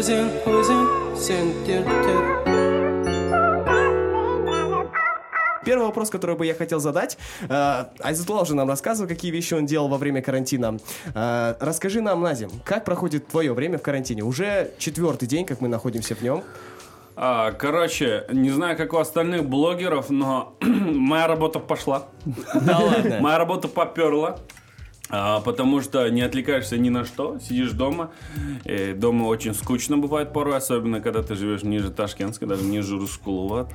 Өзің, өзің, сен тер, тер. Первый вопрос, который бы я хотел задать. Э, Айзатулла уже нам рассказывал, какие вещи он делал во время карантина. Э, расскажи нам, Назим, как проходит твое время в карантине? Уже четвертый день, как мы находимся в нем. А, короче, не знаю, как у остальных блогеров, но моя работа пошла. Да ладно. Моя работа поперла. А, потому что не отвлекаешься ни на что, сидишь дома. И дома очень скучно бывает порой, особенно когда ты живешь ниже Ташкентска, даже ниже Рускулова.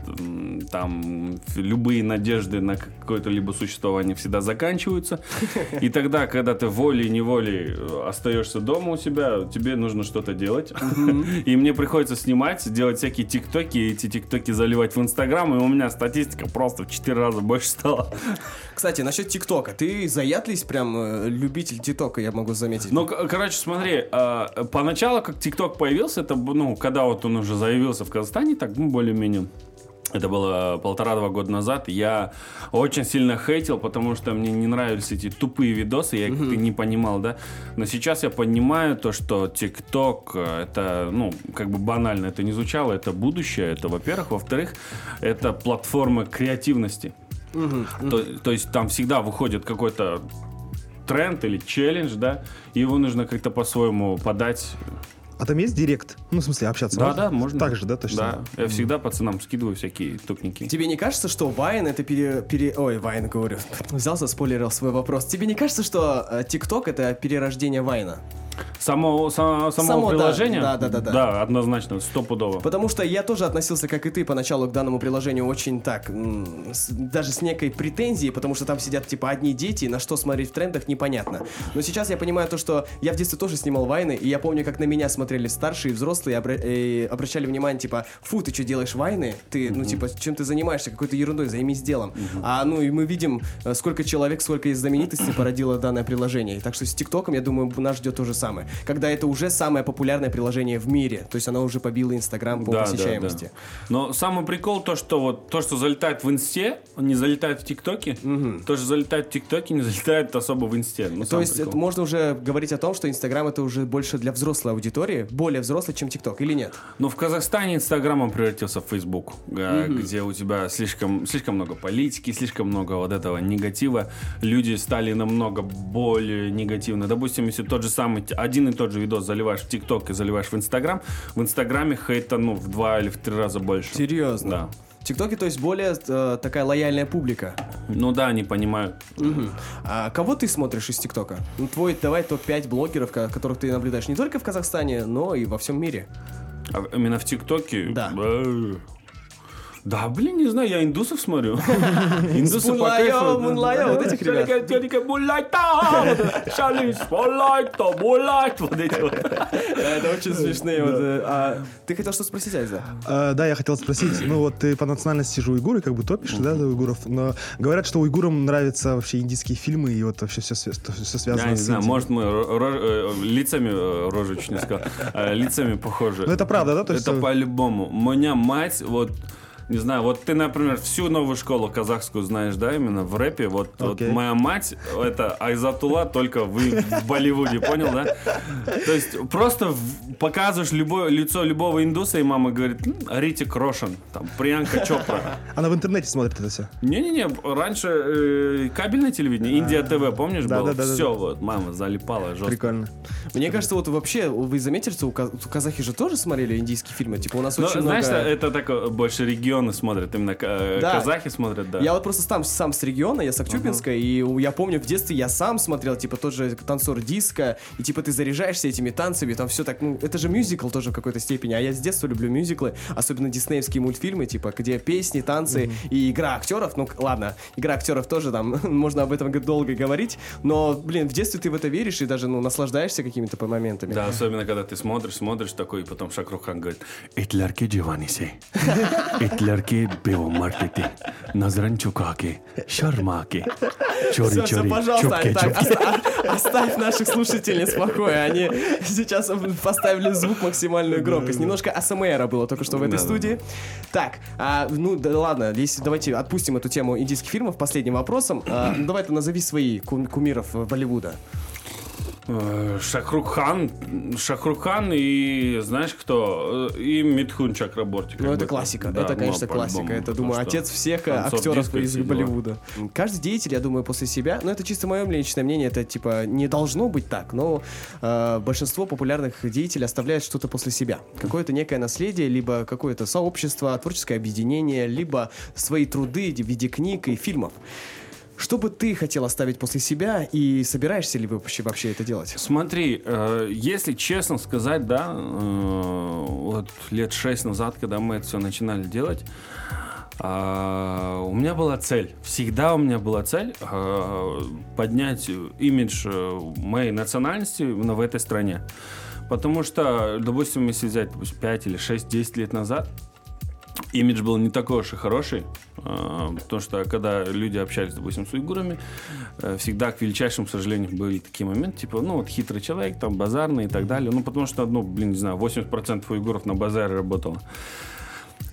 Там любые надежды на какое-то либо существование всегда заканчиваются. И тогда, когда ты волей-неволей э, остаешься дома у себя, тебе нужно что-то делать. И мне приходится снимать, делать всякие тиктоки, и эти тиктоки заливать в Инстаграм, и у меня статистика просто в 4 раза больше стала. Кстати, насчет ТикТока. Ты заядлись прям э, любитель ТикТока, я могу заметить. Ну, короче, смотри, э, поначалу, как ТикТок появился, это, ну, когда вот он уже заявился в Казахстане, так, ну, более-менее, это было полтора-два года назад, я очень сильно хейтил, потому что мне не нравились эти тупые видосы, я их не понимал, да. Но сейчас я понимаю то, что ТикТок, э, это, ну, как бы банально это не звучало, это будущее, это, во-первых. Во-вторых, это платформа креативности. То, то есть там всегда выходит какой-то тренд или челлендж, да, и его нужно как-то по-своему подать. А там есть директ? Ну, в смысле, общаться Да, да, можно. Так же, да, точно? Да, я всегда пацанам скидываю всякие тупники. Тебе не кажется, что Вайн это пере... пере- Ой, Вайн, говорю. Взялся, спойлерил свой вопрос. Тебе не кажется, что э, ТикТок это перерождение Вайна? Само, само, само, Само, приложение? да, да, да, да. Да, однозначно, стопудово. Потому что я тоже относился, как и ты, поначалу к данному приложению очень так, с- даже с некой претензией, потому что там сидят типа одни дети, на что смотреть в трендах непонятно. Но сейчас я понимаю то, что я в детстве тоже снимал вайны, и я помню, как на меня смотрели старшие, взрослые, и обра- и обращали внимание, типа, фу, ты что делаешь вайны? Ты, ну типа, чем ты занимаешься? Какой-то ерундой, займись делом. А ну и мы видим, э, сколько человек, сколько из знаменитостей породило данное приложение. Так что с ТикТоком, я думаю, нас ждет то же самое. Когда это уже самое популярное приложение в мире, то есть оно уже побило Инстаграм по посещаемости. Но самый прикол то, что вот то, что залетает в инсте, не залетает в ТикТоке. То, что залетает в ТикТоке, не залетает особо в инсте. Ну, То есть это можно уже говорить о том, что Инстаграм это уже больше для взрослой аудитории, более взрослый, чем ТикТок, или нет? Ну, в Казахстане Инстаграмом превратился в Фейсбук, э, где у тебя слишком, слишком много политики, слишком много вот этого негатива. Люди стали намного более негативны. Допустим, если тот же самый, один и тот же видос заливаешь в ТикТок и заливаешь в Инстаграм, в Инстаграме хейта, ну, в два или в три раза больше. Серьезно? Да. ТикТоке, то есть более э, такая лояльная публика. Ну да, они понимают. Мгм. А кого ты смотришь из ТикТока? Ну, твой, давай, топ-5 блогеров, ко- которых ты наблюдаешь не только в Казахстане, но и во всем мире. А именно в ТикТоке? Да. Да, блин, не знаю, я индусов смотрю. Индусы по Мунлайо, кайфу. Мунлайо, вот этих ребят. Вот эти вот. Это очень смешные. вот, э, а ты хотел что спросить, Айза? Э, да, я хотел спросить, ну вот ты по национальности же уйгуры, как бы топишь, да, за уйгуров, но говорят, что уйгурам нравятся вообще индийские фильмы и вот вообще все, связано Я не с знаю, может мы э, лицами, сказал, э, лицами похожи. Ну, это правда, да? Это по-любому. Моя мать, вот, не знаю, вот ты, например, всю новую школу казахскую знаешь, да, именно в рэпе. Вот, вот Окей. моя мать, это Айзатула, только вы в Болливуде, понял, да? То есть просто показываешь любое, лицо любого индуса, и мама говорит, «М, Ритик Рошан, там, Приянка Чопра. Она в интернете смотрит это все. Не-не-не, раньше э, кабельное телевидение, Индия ТВ, помнишь, Да, было? да, да, да, Все, да. вот, мама залипала жестко. Прикольно. Мне кажется, вот вообще, вы заметили, что у ка- у казахи же тоже смотрели индийские фильмы? Типа у нас Ну, очень знаешь, много... это так больше регионы смотрят, именно э, Да. казахи смотрят, да. Я вот просто сам, сам с региона, я с Актюбинска, и у- я помню, в детстве я сам смотрел, типа, тот же танцор диско, и типа ты заряжаешься этими танцами, там все так, ну, это же мюзикл тоже в какой-то степени, а я с детства люблю мюзиклы, особенно диснеевские мультфильмы, типа, где песни, танцы и игра актеров, ну, ладно, игра актеров тоже там, можно об этом долго говорить, но, блин, в детстве ты в это веришь и даже, ну, наслаждаешься какими-то моментами. Да, особенно когда ты смотришь, смотришь такой, и потом Шакрухан говорит, «Итлярки дживаниси, итлярки бивомартити, назранчукаки, шармаки, Все, все, чори-чори, пожалуйста, Ань, так, чупки-чупки». оста- оставь наших слушателей в покое. Они сейчас поставили звук максимальную громкость. Немножко АСМР было только что в этой студии. Так, а, ну да ладно, если давайте отпустим эту тему индийских фильмов последним вопросом. А, ну, давай ты назови свои кум- кумиров Болливуда. Э, Шахрухан, Шахрухан и знаешь кто? Э, И Митхун Чакраборти. Ну, это классика. Да, это, ну, конечно, классика. Это, думаю, отец всех э, актеров из. Болливуда. Каждый деятель, я думаю, после себя, ну, это чисто мое личное мнение, это, типа, не должно быть так, но э, большинство популярных деятелей оставляют что-то после себя. Какое-то некое наследие, либо какое-то сообщество, творческое объединение, либо свои труды в виде книг и фильмов. Что бы ты хотел оставить после себя, и собираешься ли вы вообще, вообще это делать? Смотри, э, если честно сказать, да, э, вот лет шесть назад, когда мы это все начинали делать, а, у меня была цель, всегда у меня была цель э, поднять имидж э, моей национальности в этой стране. Потому что, допустим, если взять допустим, 5 или 6, 10 лет назад, имидж был не такой уж и хороший, а, потому что когда люди общались, допустим, с уйгурами, э, всегда, к величайшему сожалению, были такие моменты, типа, ну, вот хитрый человек, там, базарный и так далее, ну, потому что, ну, блин, не знаю, 80% уйгуров на базаре работало.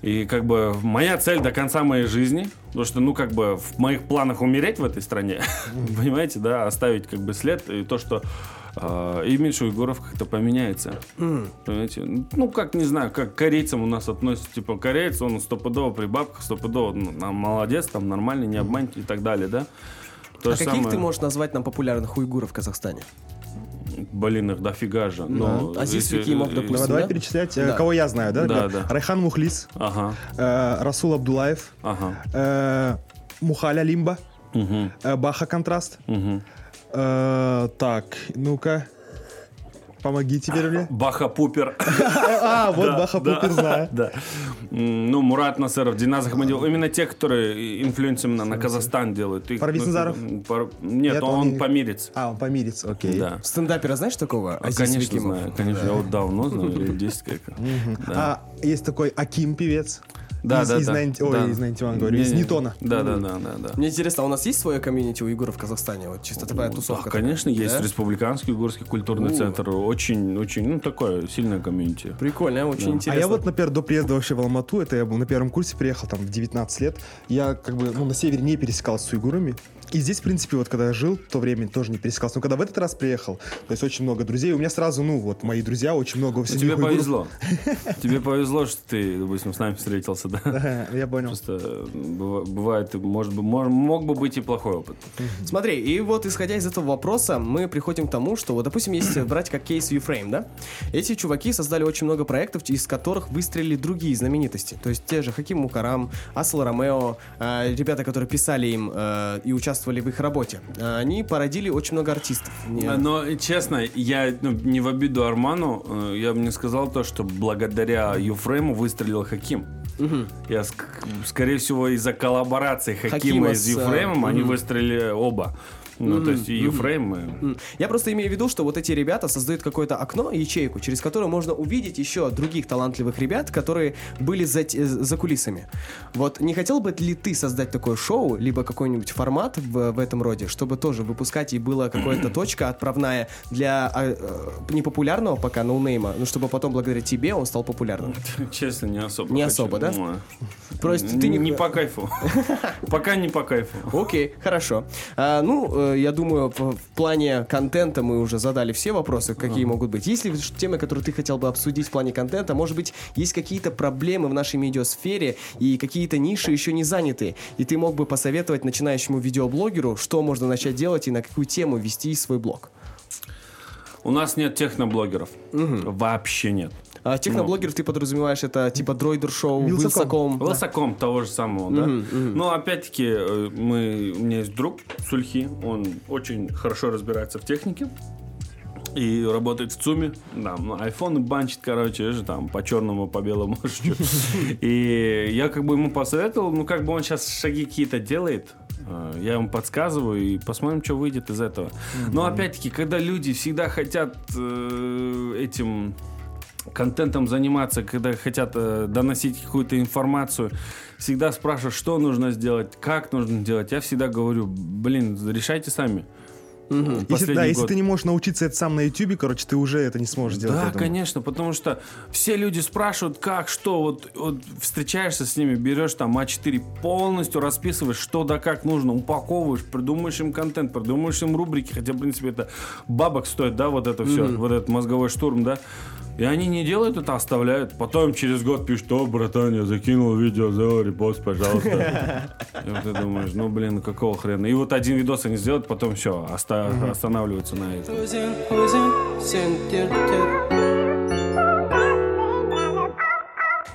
И как бы моя цель до конца моей жизни, потому что, ну, как бы в моих планах умереть в этой стране, понимаете, да, оставить как бы след, и то, что э, имидж уйгуров как-то поменяется. Понимаете? Ну, как, не знаю, как к корейцам у нас относятся, типа, кореец, он стопудово при бабках, стопудово ну, нам молодец, там, нормальный, не обманет и так далее, да? То а каких самое- ты можешь назвать нам популярных уйгуров в Казахстане? Блин, их дофига же. Но Азиз если- Викимов, допустим. Давай, давай да? перечислять, э, Да. кого я знаю, да? Да, да. Райхан Мухлис, Ага, э, Расул Абдулаев, ага. э, Мухаля Лимба, Мгм, э, Баха Контраст. мгм. Э, так, ну-ка. Помоги теперь мне. Баха Пупер. А, вот Да, Баха да, знаю. Ну, Мурат Насыров, Диназ Ахмадилов. Именно те, которые influence именно на Казахстан делают. Парвиз ну, Назаров? Нет, он, памирец. А, он памирец, окей. Да. Стендапера знаешь такого? А, конечно, знаю. Конечно, я вот давно знаю, лет 10 как. А есть такой Аким певец. Да, из, да, из да. 90 Ой, Да. из 91, говорю, из Не-не. Нитона. Да, да, да, да, да. Мне интересно, а у нас есть свое комьюнити уйгуров в Казахстане? Вот чисто такая тусовка. Да, конечно, такая, есть да? Республиканский Угорский культурный У. центр. Очень, очень, ну, такое сильное комьюнити. Прикольно, очень Да. интересно. А я вот, например, до приезда вообще в Алмату, это я был на первом курсе, приехал там в 19 лет, я как бы, ну, на севере не пересекался с уйгурами. И здесь, в принципе, вот когда я жил, в то время тоже не пересекался. Но когда в этот раз приехал, то есть очень много друзей, у меня сразу, ну, вот, мои друзья, очень много всяких тебе повезло. Тебе повезло, что ты, допустим, с нами встретился, да? Ага, Я понял. Просто быва- бывает, может быть, мог бы быть и плохой опыт. Смотри, и вот исходя из этого вопроса, мы приходим к тому, что вот, допустим, если брать как кейс Uframe, да? Эти чуваки создали очень много проектов, из которых выстрелили другие знаменитости. То есть те же Хаким Мукарам, Асл Ромео, э, ребята, которые писали им э, и участвовали в их работе. Э, они породили очень много артистов. Не- А, Но, честно, я ну, не в обиду Арману, э, я бы не сказал то, что благодаря Юфрейму выстрелил Хаким. Я, ск- скорее всего, из-за коллаборации Хакима, Хакима с с, э, Юфреймом они мгм. выстрелили оба. Ну, то есть и Юфрейм, и- М. Я просто имею в виду, что вот эти ребята создают какое-то окно, ячейку, через которое можно увидеть еще других талантливых ребят, которые были за, за кулисами. Вот не хотел бы ли ты создать такое шоу, либо какой-нибудь формат в, в этом роде, чтобы тоже выпускать и была какая-то точка отправная для а, э, непопулярного пока ноунейма, ну чтобы потом благодаря тебе он стал популярным? честно, не особо. Не хочу. особо, да? Ну, Просто ты не- Не по кайфу. Пока не по кайфу. Окей, хорошо. А, ну, э, я думаю, в, в плане контента мы уже задали все вопросы, какие могут быть. Есть ли темы, которые ты хотел бы обсудить в плане контента? Может быть, есть какие-то проблемы в нашей медиасфере и какие-то ниши еще не заняты, и ты мог бы посоветовать начинающему видеоблогеру, что можно начать делать и на какую тему вести свой блог? У нас нет техноблогеров. Вообще нет. А техноблогер ты подразумеваешь это типа дроидер-шоу, Вилсаком. Вилсаком? да? Того же самого, да. Но опять-таки, э, мы, у меня есть друг Сульхи, он очень хорошо разбирается в технике. И работает в ЦУМе, да, ну, айфоны банчит, короче, же там по черному, по белому. И я как бы ему посоветовал, ну как бы он сейчас шаги какие-то делает, э, я ему подсказываю и посмотрим, что выйдет из этого. Но опять-таки, когда люди всегда хотят э, этим контентом заниматься, когда хотят э, доносить какую-то информацию, всегда спрашивают, что нужно сделать, как нужно делать. Я всегда говорю, блин, решайте сами. Если, Последний да, если год. ты не можешь научиться это сам на ютубе, короче, ты уже это не сможешь сделать. Да, конечно, потому что все люди спрашивают, как, что, вот, вот встречаешься с ними, берешь там А4, полностью расписываешь, что да как нужно, упаковываешь, придумаешь им контент, придумаешь им рубрики, хотя, в принципе, это бабок стоит, да, вот это все, вот этот мозговой штурм, да. И они не делают это, оставляют. Потом через год пишут, о, братан, я закинул видео, сделай репост, пожалуйста. И вот ты думаешь, ну, блин, какого хрена. И вот один видос они сделают, потом все, останавливаются на этом.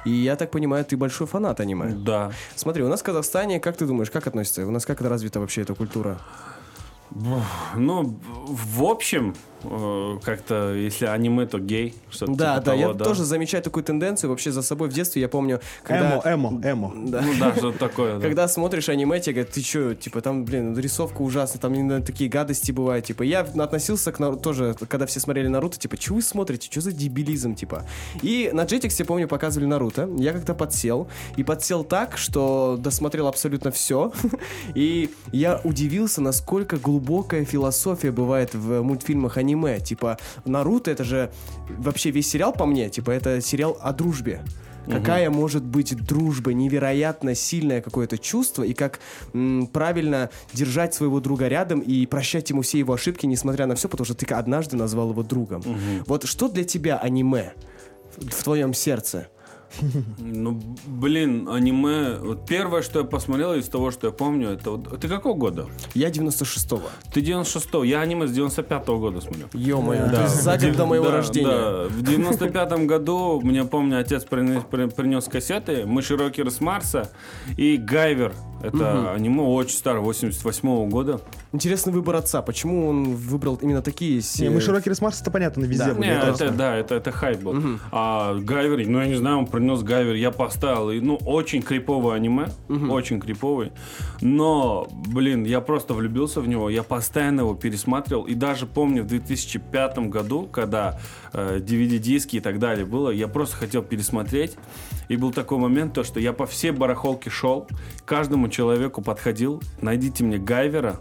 И я так понимаю, ты большой фанат аниме. Да. Смотри, у нас в Казахстане, как ты думаешь, как относится? У нас как развита вообще эта культура? Ну, в общем, как-то, если аниме, то гей. Что-то Да, типа да, я того, да. тоже замечаю такую тенденцию вообще за собой в детстве. Я помню, когда... Эмо, эмо, эмо. Да. Ну да, что-то такое. да. Когда смотришь аниме, тебе говорят, ты чё, типа, там, блин, рисовка ужасная, там такие гадости бывают, типа, я относился к Нару- тоже, когда все смотрели Наруто, типа, чё вы смотрите, чё за дебилизм, типа. И на Jetix, я помню, показывали Наруто, я как-то подсел, и подсел так, что досмотрел абсолютно все, и я удивился, насколько глубокая философия бывает в мультфильмах аниме, типа, Наруто, это же вообще весь сериал по мне, типа, это сериал о дружбе. Какая может быть дружба, невероятно сильное какое-то чувство, и как м, правильно держать своего друга рядом и прощать ему все его ошибки, несмотря на все, потому что ты однажды назвал его другом. Вот что для тебя аниме в твоем сердце? Ну, блин, аниме. Вот первое, что я посмотрел из того, что я помню, это вот. Ты какого года? Я 96-го. Ты 96-го. Я аниме с 95-го года смотрю. Ё-моё, есть за год до моего Да, рождения. да. В 95-м году, мне помню, отец принес, при- принес кассеты «Мыши-рокеры с Марса» и «Гайвер». Это аниме очень старое, 88-го года. Интересный выбор отца. Почему он выбрал именно такие се- Не, мы широкий Марс, это понятно, на везде Да. были. Не, это да, это, это хайп был. А Гайвер, ну я не знаю, он принес Гайвер, я поставил. И, ну, очень криповое аниме, очень криповый. Но, блин, я просто влюбился в него, я постоянно его пересматривал. И даже помню в 2005 году, когда э, DVD-диски и так далее было, я просто хотел пересмотреть. И был такой момент, то, что я по всей барахолке шел, каждому человеку подходил, найдите мне Гайвера,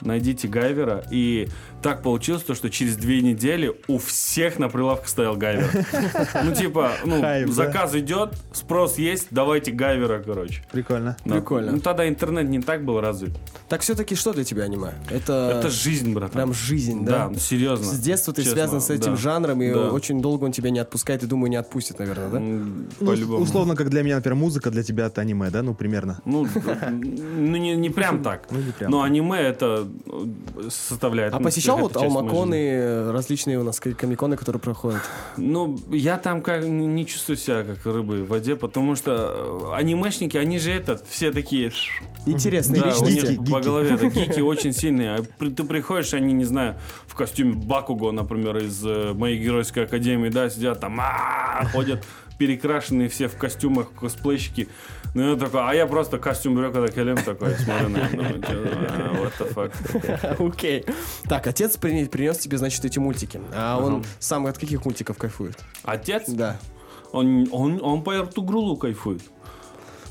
найдите Гайвера. И так получилось, то, что через две недели у всех на прилавках стоял Гайвер. Ну, типа, ну, Хайп, да? заказ идет, спрос есть, давайте Гайвера, короче. Прикольно. Прикольно. Ну, тогда интернет не так был развит. Так все-таки что для тебя аниме? Это, Это жизнь, братан. прям жизнь, да? Да, ну, серьезно. С детства ты Честно, связан с этим да. жанром, и Да. очень долго он тебя не отпускает, и думаю, не отпустит, наверное, да? Ну, По-любому. условно, как для меня, например, музыка, для тебя это аниме, да? Ну, примерно. Ну, ну не, не прям так. Ну, не прям Но аниме это э, составляет. А посещал это вот алмаконы, э, различные у нас комиконы, которые проходят? Ну, я там как не чувствую себя как рыбой в воде, потому что э, анимешники, они же этот, все такие... Интересные Да, личности. по голове это гики очень сильные. А ты приходишь, они, не знаю, в костюме Бакуго, например, из э, моей геройской академии, да, сидят там, «А-а-а», ходят перекрашенные все в костюмах, косплейщики. Ну, я такой, а я просто костюм беру, когда Келем такой, смотрю на него, думаю, «Чё, а, what the fuck. Окей. Так, отец при- принес тебе, значит, эти мультики. А он сам от каких мультиков кайфует? Отец, Да. он, он, он по Эртугрулу кайфует.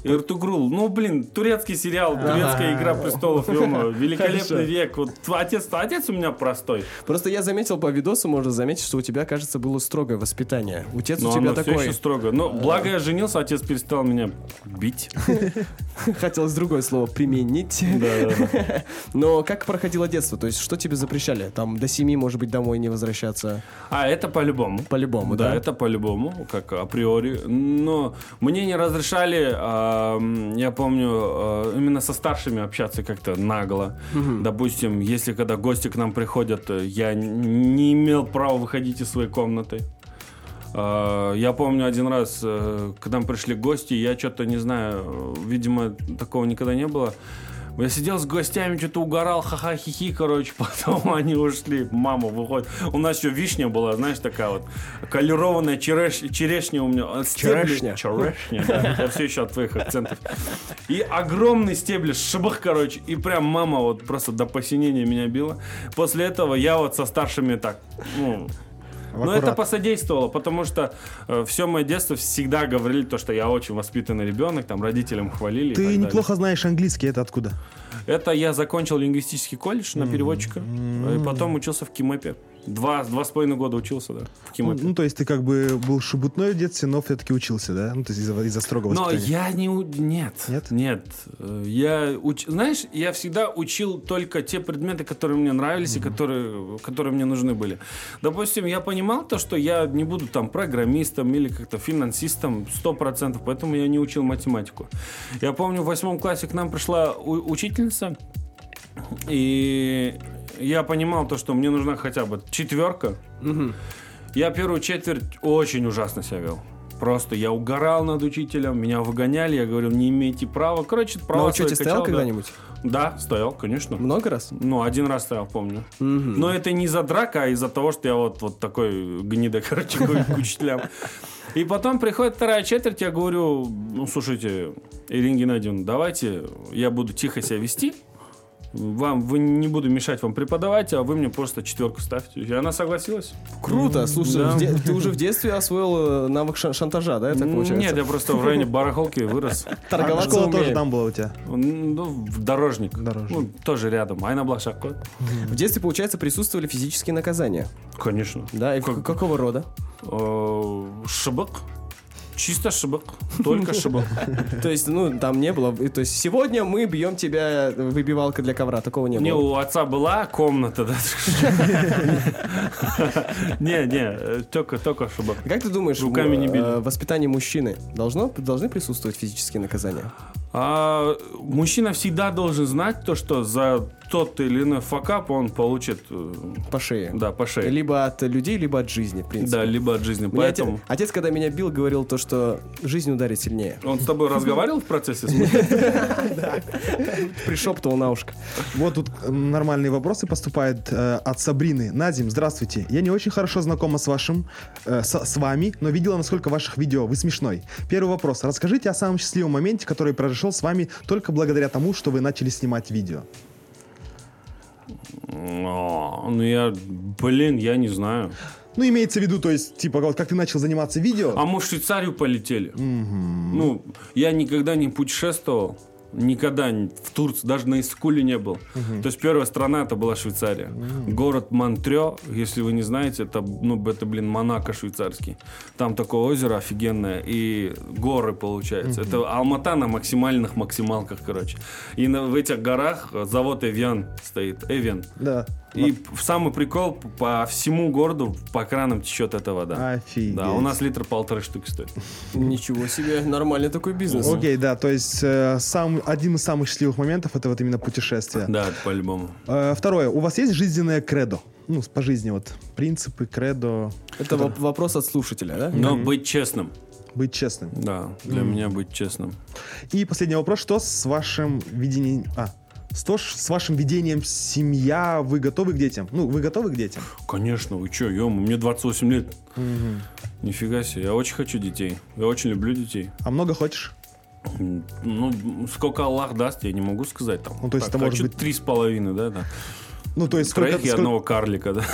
Эртугрул, ну блин, турецкий сериал, турецкая игра престолов, ё великолепный век. Вот отец, отец у меня простой. Просто я заметил по видосу, можно заметить, что у тебя, кажется, было строгое воспитание. Отец у тебя такой... еще строго. Но благо я женился, отец перестал меня бить. Хотелось другое слово применить. Но как проходило детство? То есть, что тебе запрещали? Там до семи, может быть, домой не возвращаться? А это по-любому. По-любому, Да, да? это по-любому, как априори. Но мне не разрешали, а, я помню, а, именно со старшими общаться как-то нагло. Допустим, если когда гости к нам приходят, э, я не имел права выходить из своей комнаты. А, Я помню один раз, э, к нам пришли гости, я что-то не знаю, э, видимо, такого никогда не было. Я сидел с гостями, что-то угорал, ха-ха, хихи, короче, потом они ушли, мама выходит. У нас еще вишня была, знаешь, такая вот колерованная череш- черешня у меня. а, стебли- Черешня. Черешня, да. Я все еще от твоих акцентов. И огромный стебель, шибах, короче. И прям мама вот просто до посинения меня била. После этого я вот со старшими так, ну, но это аккурат. посодействовало, потому что все мое детство всегда говорили то, что я очень воспитанный ребенок, там родителям хвалили. Ты неплохо знаешь английский, это откуда? Это я закончил лингвистический колледж на переводчика, и потом учился в Кимэпе. Два, два с половиной года учился, да, в Ну, ну, то есть ты как бы был шебутной в детстве, но все-таки учился, да? Ну, то есть из-за, из-за строгого Но воспитания. я не... у- Нет. Нет? Нет. Я уч... Знаешь, я всегда учил только те предметы, которые мне нравились и которые, которые мне нужны были. Допустим, я понимал то, что я не буду там программистом или как-то финансистом 100%, поэтому я не учил математику. Я помню, в восьмом классе к нам пришла у- учительница, и я понимал то, что мне нужна хотя бы четверка. Я первую четверть очень ужасно себя вел. Просто я угорал над учителем, меня выгоняли, я говорил, не имеете права. Короче, права На учете стоял качал, да. когда-нибудь? Да, стоял, конечно. Много раз? Ну, один раз стоял, помню. Но это не из-за драка, а из-за того, что я вот, вот такой гнида, короче, к учителям. И потом приходит вторая четверть, я говорю, ну, слушайте, Ирина Геннадьевна, давайте я буду тихо себя вести, вам, вы не буду мешать вам преподавать, а вы мне просто четверку ставьте. И она согласилась. Круто, слушай, Да. де- ты уже в детстве освоил э, навык шан- шантажа, да, так получается? Нет, я просто в районе барахолки вырос. А Торговаться школа тоже там была у тебя? Ну, в дорожник. Дорожник. Ну, тоже рядом. Айна Блашакот. В детстве, получается, присутствовали физические наказания, Конечно. да? И Как- какого рода? Э, Шибок. Чисто шибок. Только шибок. То есть, ну, там не было. То есть, сегодня мы бьем тебя выбивалка для ковра. Такого не Не, было. у отца была комната, да? Не, не, только, только шибок. Как ты думаешь, Руками не били. э, воспитании мужчины должно, должны присутствовать физические наказания? А мужчина всегда должен знать то, что за тот или иной факап он получит, э, По шее? да, по шее. Либо от людей, либо от жизни, в принципе. Да, либо от жизни. Меня Поэтому... Отец, когда меня бил, говорил то, что жизнь ударит сильнее. Он с тобой разговаривал в процессе? Пришептывал на ушко. Вот тут э, нормальные вопросы поступают э, от Сабрины. Назим, здравствуйте. Я не очень хорошо знакома с вашим, с, вами, но видела несколько ваших видео. Вы смешной. Первый вопрос. Расскажите о самом счастливом моменте, который произошел с вами только благодаря тому, что вы начали снимать видео. О, Ну я, блин, я не знаю. Ну, имеется в виду, то есть, типа, вот как ты начал заниматься видео. А мы в Швейцарию полетели. Ну, я никогда не путешествовал. Никогда в Турции, даже на Искуле не был. То есть первая страна это была Швейцария. Город Монтрё, если вы не знаете, это, ну, это, блин, Монако швейцарский. Там такое озеро офигенное и горы, получается. Это Алмата на максимальных максималках, короче. И на- в этих горах завод Эвиан стоит. Эвиан. Да. И в самый прикол, по всему городу по кранам течет эта вода. Офигеть. Да, у нас литр полторы штуки стоит. Ничего себе, нормальный такой бизнес. Окей, да, то есть э, сам, один из самых счастливых моментов это вот именно путешествие. Да, по-любому. Э, второе, у вас есть жизненное кредо? Ну, по жизни вот принципы, кредо, Это воп- вопрос от слушателя, да? Но быть честным. быть честным. Да, для меня быть честным. И последний вопрос, что с вашим видением... А, что ж с вашим видением семья, вы готовы к детям? Ну, вы готовы к детям? Конечно, вы чё, ё мне 28 лет. Нифига себе, я очень хочу детей. Я очень люблю детей. А много хочешь? Ну, сколько Аллах даст, я не могу сказать там. Ну, то есть Так, это может быть- три с половиной, да, да. Ну, то есть сколько... Троих и одного карлика, да.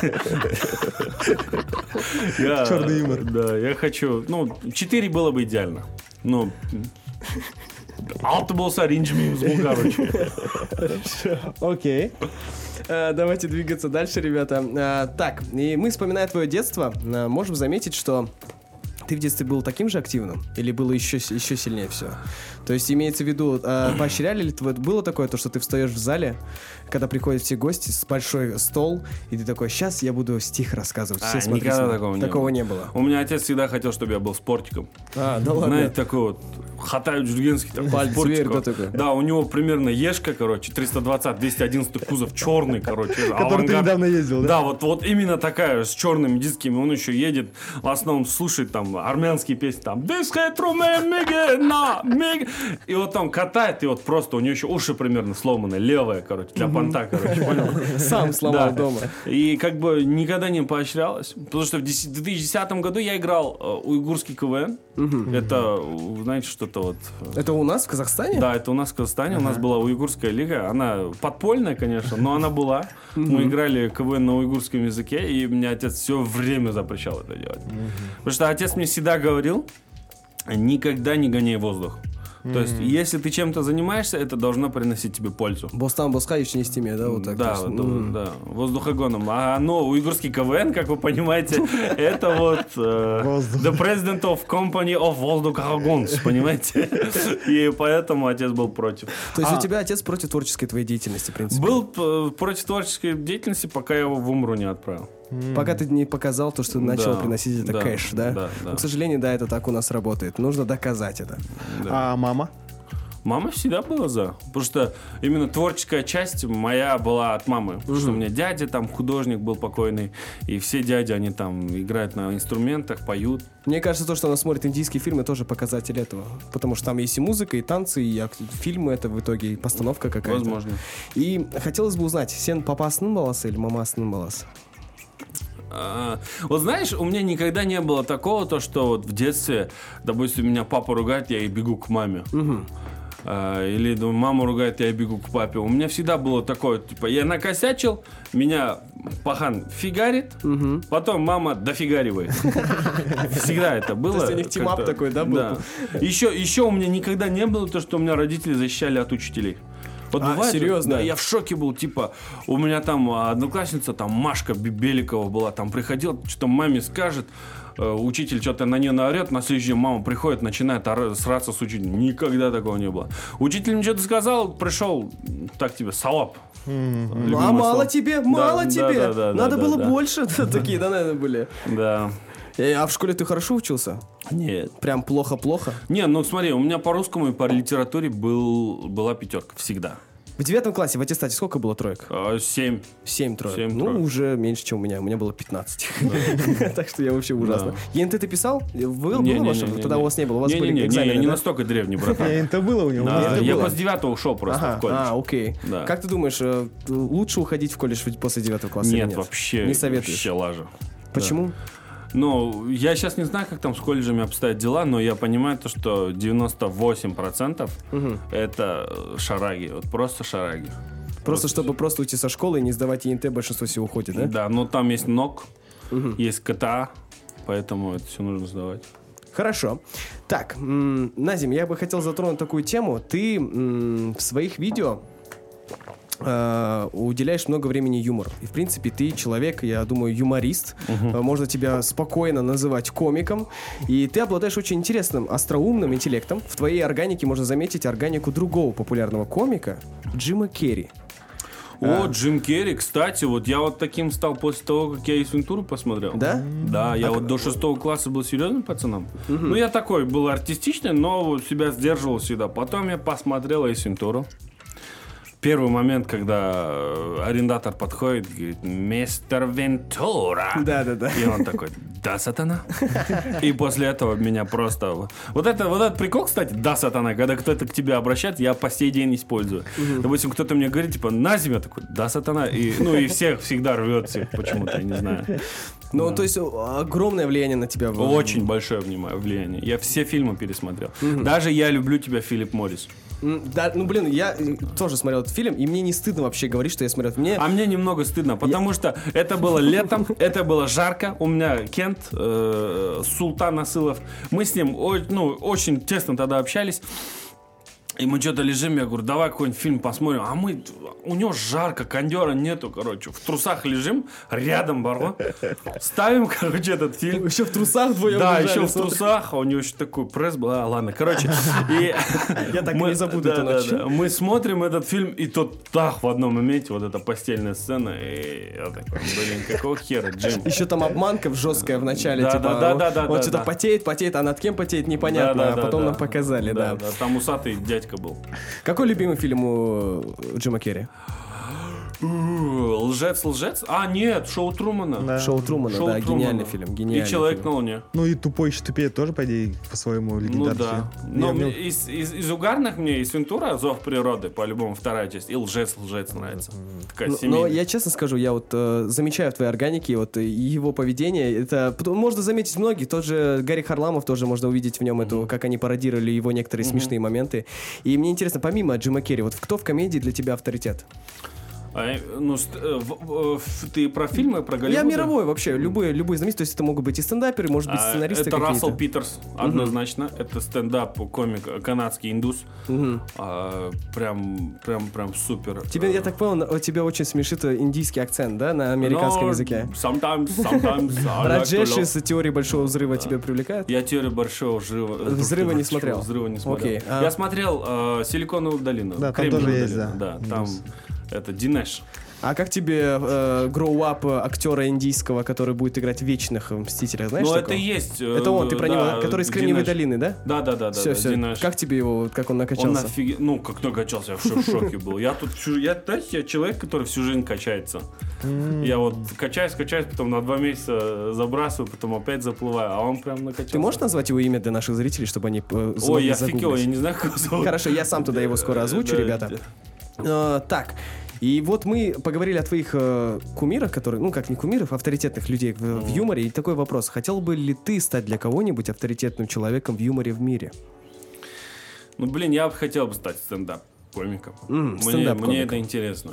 Чёрный юмор. Да, я хочу, ну, четыре было бы идеально. Ну, алты болса ренжімейміз ғой короче Окей. Э, Давайте двигаться дальше, ребята. Э, Так, и мы, вспоминая твое детство, э, можем заметить, что ты в детстве был таким же активным? Или было еще, еще сильнее все? То есть имеется в виду, э, поощряли ли твое... Было такое, то, что ты встаешь в зале, когда приходят все гости, с большой стол, и ты такой, сейчас я буду стих рассказывать. Все А, смотрите никогда на-». такого не Такого было. не было. У меня отец всегда хотел, чтобы я был спортиком. А, да ладно. Знаете, такой вот Хатаю Джургенский такой спортик. да, такой? Да, у него примерно Ешка, короче, 320, 211 кузов, черный, короче. Который ты недавно ездил, да? Да, вот, вот именно такая, с черными дисками. Он еще едет, в основном слушает там армянские песни, там «This retro man, мега, на, мега». И вот там катает, и вот просто у него еще уши примерно сломаны, левая, короче, для понта, короче, понял? Сам сломал дома. И как бы никогда не поощрялось. Потому что в 10 2010 году я играл э, уйгурский КВН. Это, э, знаете, что-то вот... э, Это у нас в Казахстане? Да, это у нас в Казахстане. У нас была уйгурская лига. Она подпольная, конечно, но она была. Мы играли КВН на уйгурском языке, и мне отец все время запрещал это делать. Потому что отец мне всегда говорил, никогда не гоняй воздух. То есть, если ты чем-то занимаешься, это должно приносить тебе пользу. Бостан Босха еще не стиме, да, вот так. да, вот, м. да, воздухогоном. А ну, уйгурский КВН, как вы понимаете, это вот э, the president of company of воздухогонс, понимаете? И поэтому отец был против. То есть А, у тебя отец против творческой твоей деятельности, в принципе. Был против творческой деятельности, пока я его в Умру не отправил. Пока ты не показал то, что ты начал Да, приносить это да, кэш, да? да, да. Но, к сожалению, да, это так у нас работает. Нужно доказать это. А мама? Мама всегда была за. Потому что именно творческая часть моя была от мамы. Потому что у меня дядя там художник был покойный. И все дяди, они там играют на инструментах, поют. Мне кажется, то, что она смотрит индийские фильмы, тоже показатель этого. Потому что там есть и музыка, и танцы, и ак- фильмы это в итоге, и постановка какая-то. Возможно. И хотелось бы узнать, сен папасның баласы или мамасның баласы? А, Вот знаешь, у меня никогда не было такого, то, что вот в детстве, допустим, меня папа ругает, я и бегу к маме. А, Или ну, мама ругает, я бегу к папе. У меня всегда было такое, типа, я накосячил, меня пахан фигарит, потом мама дофигаривает. Всегда это было. То есть у них тим ап такой, да, был? Еще, еще у меня никогда не было то, что у меня родители защищали от учителей. Вот А, серьезно? Да, я в шоке был, типа, у меня там одноклассница, там Машка Бе- Беликова была, там приходила, что-то маме скажет, э, учитель что-то на нее наорет, на следующий день мама приходит, начинает сраться с учителем. Никогда такого не было. Учитель мне что-то сказал, пришел, так тебе, сал ап. Ну, а мало тебе, мало да, тебе. да, да, Надо да, было да. больше. Такие, да, наверное, были. Да. Э, А в школе ты хорошо учился? Нет. Прям плохо-плохо? Не, ну смотри, у меня по русскому и по литературе был, была пятерка всегда. В девятом классе в аттестате сколько было троек? А, Семь. Семь троек. Семь ну, троек. уже меньше, чем у меня. У меня было 15. Так что я вообще ужасно. ЕНТ ты писал? Было ваше? Тогда у вас не было. У вас Не, были не, не, не, экзамены, я не да? настолько древний, братан. Это было у него. Да, я после девятого ушел просто в колледж. а, окей. Да. Как ты думаешь, э, лучше уходить в колледж после девятого класса Нет, вообще. Не советуешь? Вообще лажа. Почему? Ну, я сейчас не знаю, как там с колледжами обстоят дела, но я понимаю то, что 98% это э, шараги. Вот просто шараги. Просто Вот. чтобы просто уйти со школы и не сдавать ЕНТ, большинство всего уходит, да? Да, но там есть НОК, есть КТА, поэтому это все нужно сдавать. Хорошо. Так, Назим, я бы хотел затронуть такую тему. Ты в своих видео э, уделяешь много времени юмору. И, в принципе, ты человек, я думаю, юморист. Э, Можно тебя спокойно называть комиком. И ты обладаешь очень интересным, остроумным интеллектом. В твоей органике можно заметить органику другого популярного комика Джима Керри. О, Джим Керри, кстати, вот я вот таким стал после того, как я из Вентуру посмотрел. Да? Да, я вот до шестого класса был серьезным пацаном. Ну, я такой был артистичный, но себя сдерживал всегда. Потом я посмотрел Эйс Вентуру. Первый момент, когда э, арендатор подходит, говорит, мистер Вентура. Да-да-да. И он такой, да, сатана. И после этого меня просто... Вот это вот этот прикол, кстати, да, сатана, когда кто-то к тебе обращается, я по сей день использую. Допустим, кто-то мне говорит, типа, на землю, такой, да, сатана. И, ну, и всех всегда рвет всех почему-то, я не знаю. Ну, то есть, огромное влияние на тебя. Очень большое внимание, влияние. Я все фильмы пересмотрел. Даже «Я люблю тебя», Филипп Моррис. Да, ну, блин, я э, тоже смотрел этот фильм, и мне не стыдно вообще говорить, что я смотрел. Мне... А мне немного стыдно, потому что это было летом, это было жарко. У меня Кент, э, Султан Асылов, мы с ним ну, очень тесно тогда общались. И мы что-то лежим, я говорю, давай какой-нибудь фильм посмотрим. А мы, у него жарко, кондера нету, короче. В трусах лежим, рядом баро. Ставим, короче, этот фильм. Еще в трусах вдвоем Да, лежали, еще в смотри. трусах, а у него еще такой пресс был. А, ладно, короче. И Я так и не забуду да, да, да. Мы смотрим этот фильм, и тот так в одном моменте, вот эта постельная сцена, и я такой, блин, какого хера, Джим? Еще там обманка жесткая в начале, Да, типа, да, да, он, да, да, он да, что-то да. потеет, потеет, а над кем потеет, непонятно, Да, да, а да, потом да. нам показали, да. Там усатый дядька был. Какой любимый фильм у Джима Керри? Лжец, лжец? А, нет, шоу Трумана. Да. Шоу Трумана, Шоу да, Трумана. гениальный фильм, гениальный И Человек фильм. на Луне. Ну и тупой еще тупее тоже, по идее, по-своему Ну легендарный да. фильм. Но мне ну, из, из, из угарных мне из Вентура Зов природы, по-любому вторая часть. И лжец, лжец нравится. Такая Ну, семейная. Но я честно скажу, я вот э, замечаю в твоей органике вот э, его поведение. Это можно заметить многие. Тот же Гарри Харламов тоже можно увидеть в нем эту, как они пародировали его некоторые смешные моменты. И мне интересно, помимо Джима Керри, вот кто в комедии для тебя авторитет? А, э, ну, ст- э, в- в- ты про фильмы, про Голливуд? Я мировой вообще, любые, любые знаменитости, то есть это могут быть и стендаперы, может быть, А, сценаристы Это какие-то. Рассел Питерс, однозначно. Это стендап, комик, э, канадский индус. А, Прям, прям, прям супер. Тебе, я так понял, у тебя очень смешит э, индийский акцент, да, на американском Но языке? Sometimes, sometimes. Раджеш из теории большого взрыва тебя привлекает? Я теорию большого взрыва, Взрыва не смотрел? Взрыва не смотрел. Окей, а- Я смотрел э, Силиконовую долину. Да, там тоже есть, долину, да. там это Динеш. А как тебе э, гроу-ап актера индийского, который будет играть в вечных э, Мстителях, знаешь Ну, это такого? и есть. э, Это он, ты про него, да, да? который из Кремниевой долины, да? Да, да, да, да. все, да, все. Динеш. Как тебе его, как он Он накачался? офиге... Ну, как накачался, я в шо- в шоке был. Я тут, всю- я, знаете, я человек, который всю жизнь качается. Я вот качаюсь, качаюсь, потом на два месяца забрасываю, потом опять заплываю, а он прям накачался. Ты можешь назвать его имя для наших зрителей, чтобы они э, Ой, я офигел, я не знаю, как зовут. Хорошо, я сам тогда его скоро озвучу, ребята. Э, так, и вот мы поговорили о твоих э, кумирах, которые, ну как не кумиров, авторитетных людей в, в юморе. И такой вопрос: хотел бы ли ты стать для кого-нибудь авторитетным человеком в юморе в мире? Ну, блин, я бы хотел бы стать стендап-комиком. М, Мне, стендап-комиком. мне это интересно.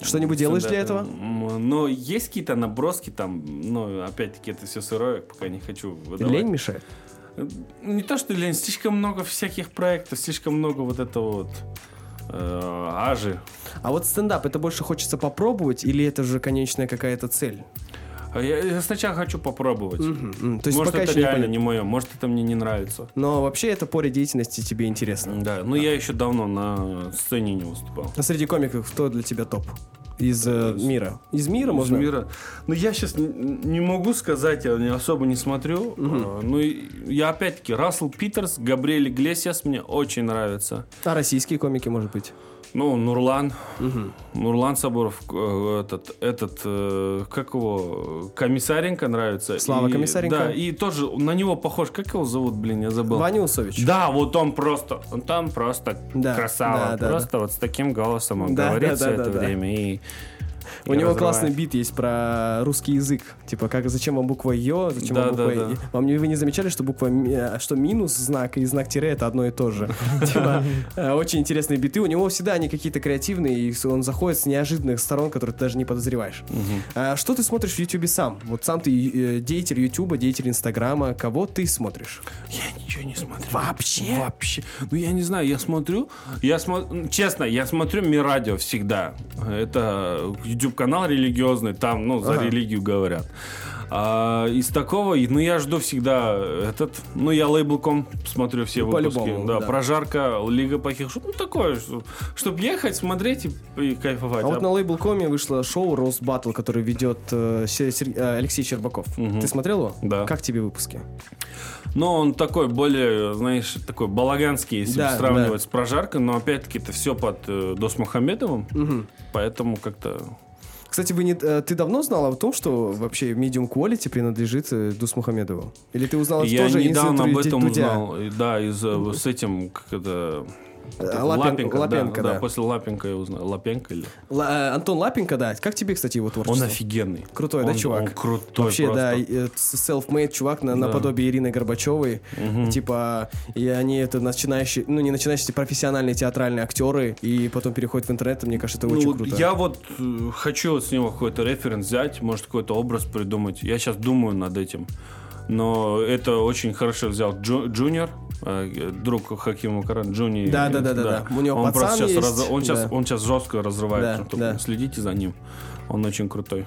Что-нибудь делаешь для Стендап. этого? Но есть какие-то наброски там, но опять-таки это все сырое, пока не хочу выдавать. Лень мешает? Не то, что лень, слишком много всяких проектов, слишком много вот этого вот э, ажи. А вот стендап, это больше хочется попробовать, или это же конечная какая-то цель? А Я, я сначала хочу попробовать. М, То есть может, пока это еще не реально понятно. не мое, может, это мне не нравится. Но вообще это поле деятельности тебе интересно. Да, ну я еще давно на сцене не выступал. А среди комиков кто для тебя топ? Из э, мира. Из мира Из можно? мира. Ну, я сейчас не могу сказать, я особо не смотрю. А, Ну, я опять-таки, Рассел Питерс, Габриэль Иглесиас мне очень нравится. А российские комики, может быть? Ну, Нурлан. Нурлан Соборов, э, этот, этот, э, как его, Комиссаренко нравится. Слава И- Комиссаренко. Да, и тоже на него похож, как его зовут, блин, я забыл. Ваня Усович. Да, вот он просто, он там просто Да, красава, да, да, просто вот с таким голосом он Да, говорит да, все да, это да, да. время и У него классный бит есть про русский язык. Типа, как зачем вам буква Ё, зачем вам буква. И? Вам не, вы не замечали, что буква э, что минус знак и знак тире это одно и то же. Типа, э, очень интересные биты. У него всегда они какие-то креативные, и он заходит с неожиданных сторон, которые ты даже не подозреваешь. А Что ты смотришь в Ютубе сам? Вот сам ты э, деятель Ютуба, деятель Инстаграма. Кого ты смотришь? Я ничего не смотрю. Вообще? Вообще. Ну, я не знаю, я смотрю, я смотрю, честно, я смотрю Мирадио всегда. Это YouTube-канал религиозный, там, ну, за Ага. религию говорят. А из такого, ну, я жду всегда этот, ну, я лейбл.ком смотрю все Ну, выпуски. по-любому, да, да. прожарка, Лига плохих шуток, ну, такое, чтобы ехать, смотреть и, и кайфовать. А вот А на Лейбл.коме вышло шоу Рост Батл, который ведет э, Се- Сер- э, Алексей Щербаков. Ты смотрел его? Да. Как тебе выпуски? Но он такой более, знаешь, такой балаганский, если Да, сравнивать с прожаркой, но опять-таки это все под э, Досмухамедовым, поэтому как-то... Кстати, вы не, э, ты давно знал о том, что вообще Medium Quality принадлежит э, Дус Мухамедову? Или ты узнал Я тоже из недавно об этом Дудя? узнал, и да, из э, с этим, как это... Э, Лапин- Лапенко, да. после Лапенко я узнал. Лапенко или? Ла- э, Антон Лапенко, да. Как тебе, кстати, его творчество? Он офигенный. Крутой, да, Он- чувак? Он крутой Вообще, просто. да, э, self-made чувак на, Да. наподобие Ирины Горбачевой. Типа, и они это начинающие, ну не начинающие, профессиональные театральные актеры, и потом переходят в интернет, и мне кажется, это Ну, очень круто. Я вот э, хочу с него какой-то референс взять, может, какой-то образ придумать. Я сейчас думаю над этим. Но это очень хорошо взял Джу- Джуниор, э, друг Хакима Каран, Джуни. Да, да, да, да, да. У него он просто сейчас, есть, он, сейчас, да. он сейчас жестко разрывает. Да, да. Следите за ним. Он очень крутой.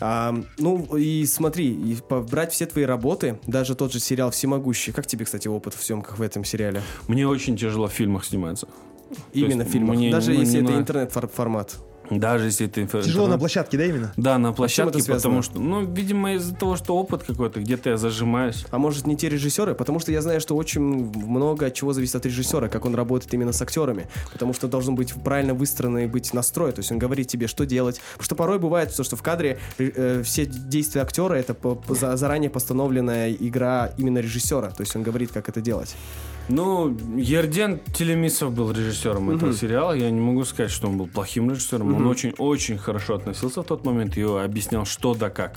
А, ну и смотри, и брать все твои работы, даже тот же сериал «Всемогущий». Как тебе, кстати, опыт в съемках в этом сериале? Мне очень тяжело в фильмах сниматься. Именно в фильмах, даже если это интернет-формат. Даже если это инфо- Тяжело на интернет. площадке, да, именно? Да, на это площадке, связано? потому что, ну, видимо, из-за того, что опыт какой-то, где-то я зажимаюсь. А может не те режиссеры? Потому что я знаю, что очень много от чего зависит от режиссера, как он работает именно с актерами. Потому что должен быть правильно выстроенный быть настрой. То есть он говорит тебе, что делать. Потому что порой бывает то, что в кадре э, все действия актера это по- по- за- заранее постановленная игра именно режиссера. То есть он говорит, как это делать. Ну, Ерден Телемисов был режиссером этого сериала. Я не могу сказать, что он был плохим режиссером. Он очень-очень хорошо относился в тот момент и объяснял, что да как.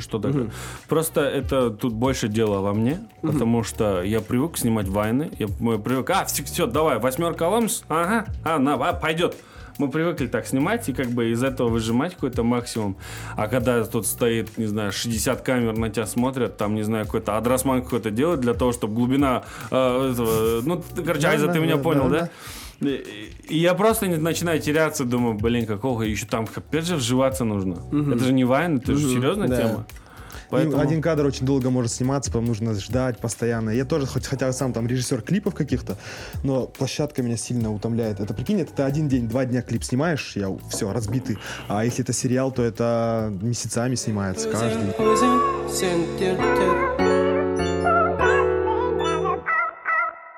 Что да как. Просто это тут больше дело во мне, потому что я привык снимать вайны. Я привык, а, все, давай, восьмерка ламс, ага, а, на, а, пойдет. Мы привыкли так снимать и как бы из этого выжимать какой-то максимум. А когда тут стоит, не знаю, 60 камер на тебя смотрят, там, не знаю, какой-то адросман какой-то делает для того, чтобы глубина э, этого, ну, короче, Айза, ты меня понял, да? И я просто не- начинаю теряться, думаю, блин, какого еще там, опять же, вживаться нужно. Это же не вайн, это же серьезная да. тема. Поэтому... один кадр очень долго может сниматься, потом нужно ждать постоянно. Я тоже, хоть, хотя сам там режиссер клипов каких-то, но площадка меня сильно утомляет. Это прикинь, это ты один день, два дня клип снимаешь, я все, разбитый. А если это сериал, то это месяцами снимается, каждый.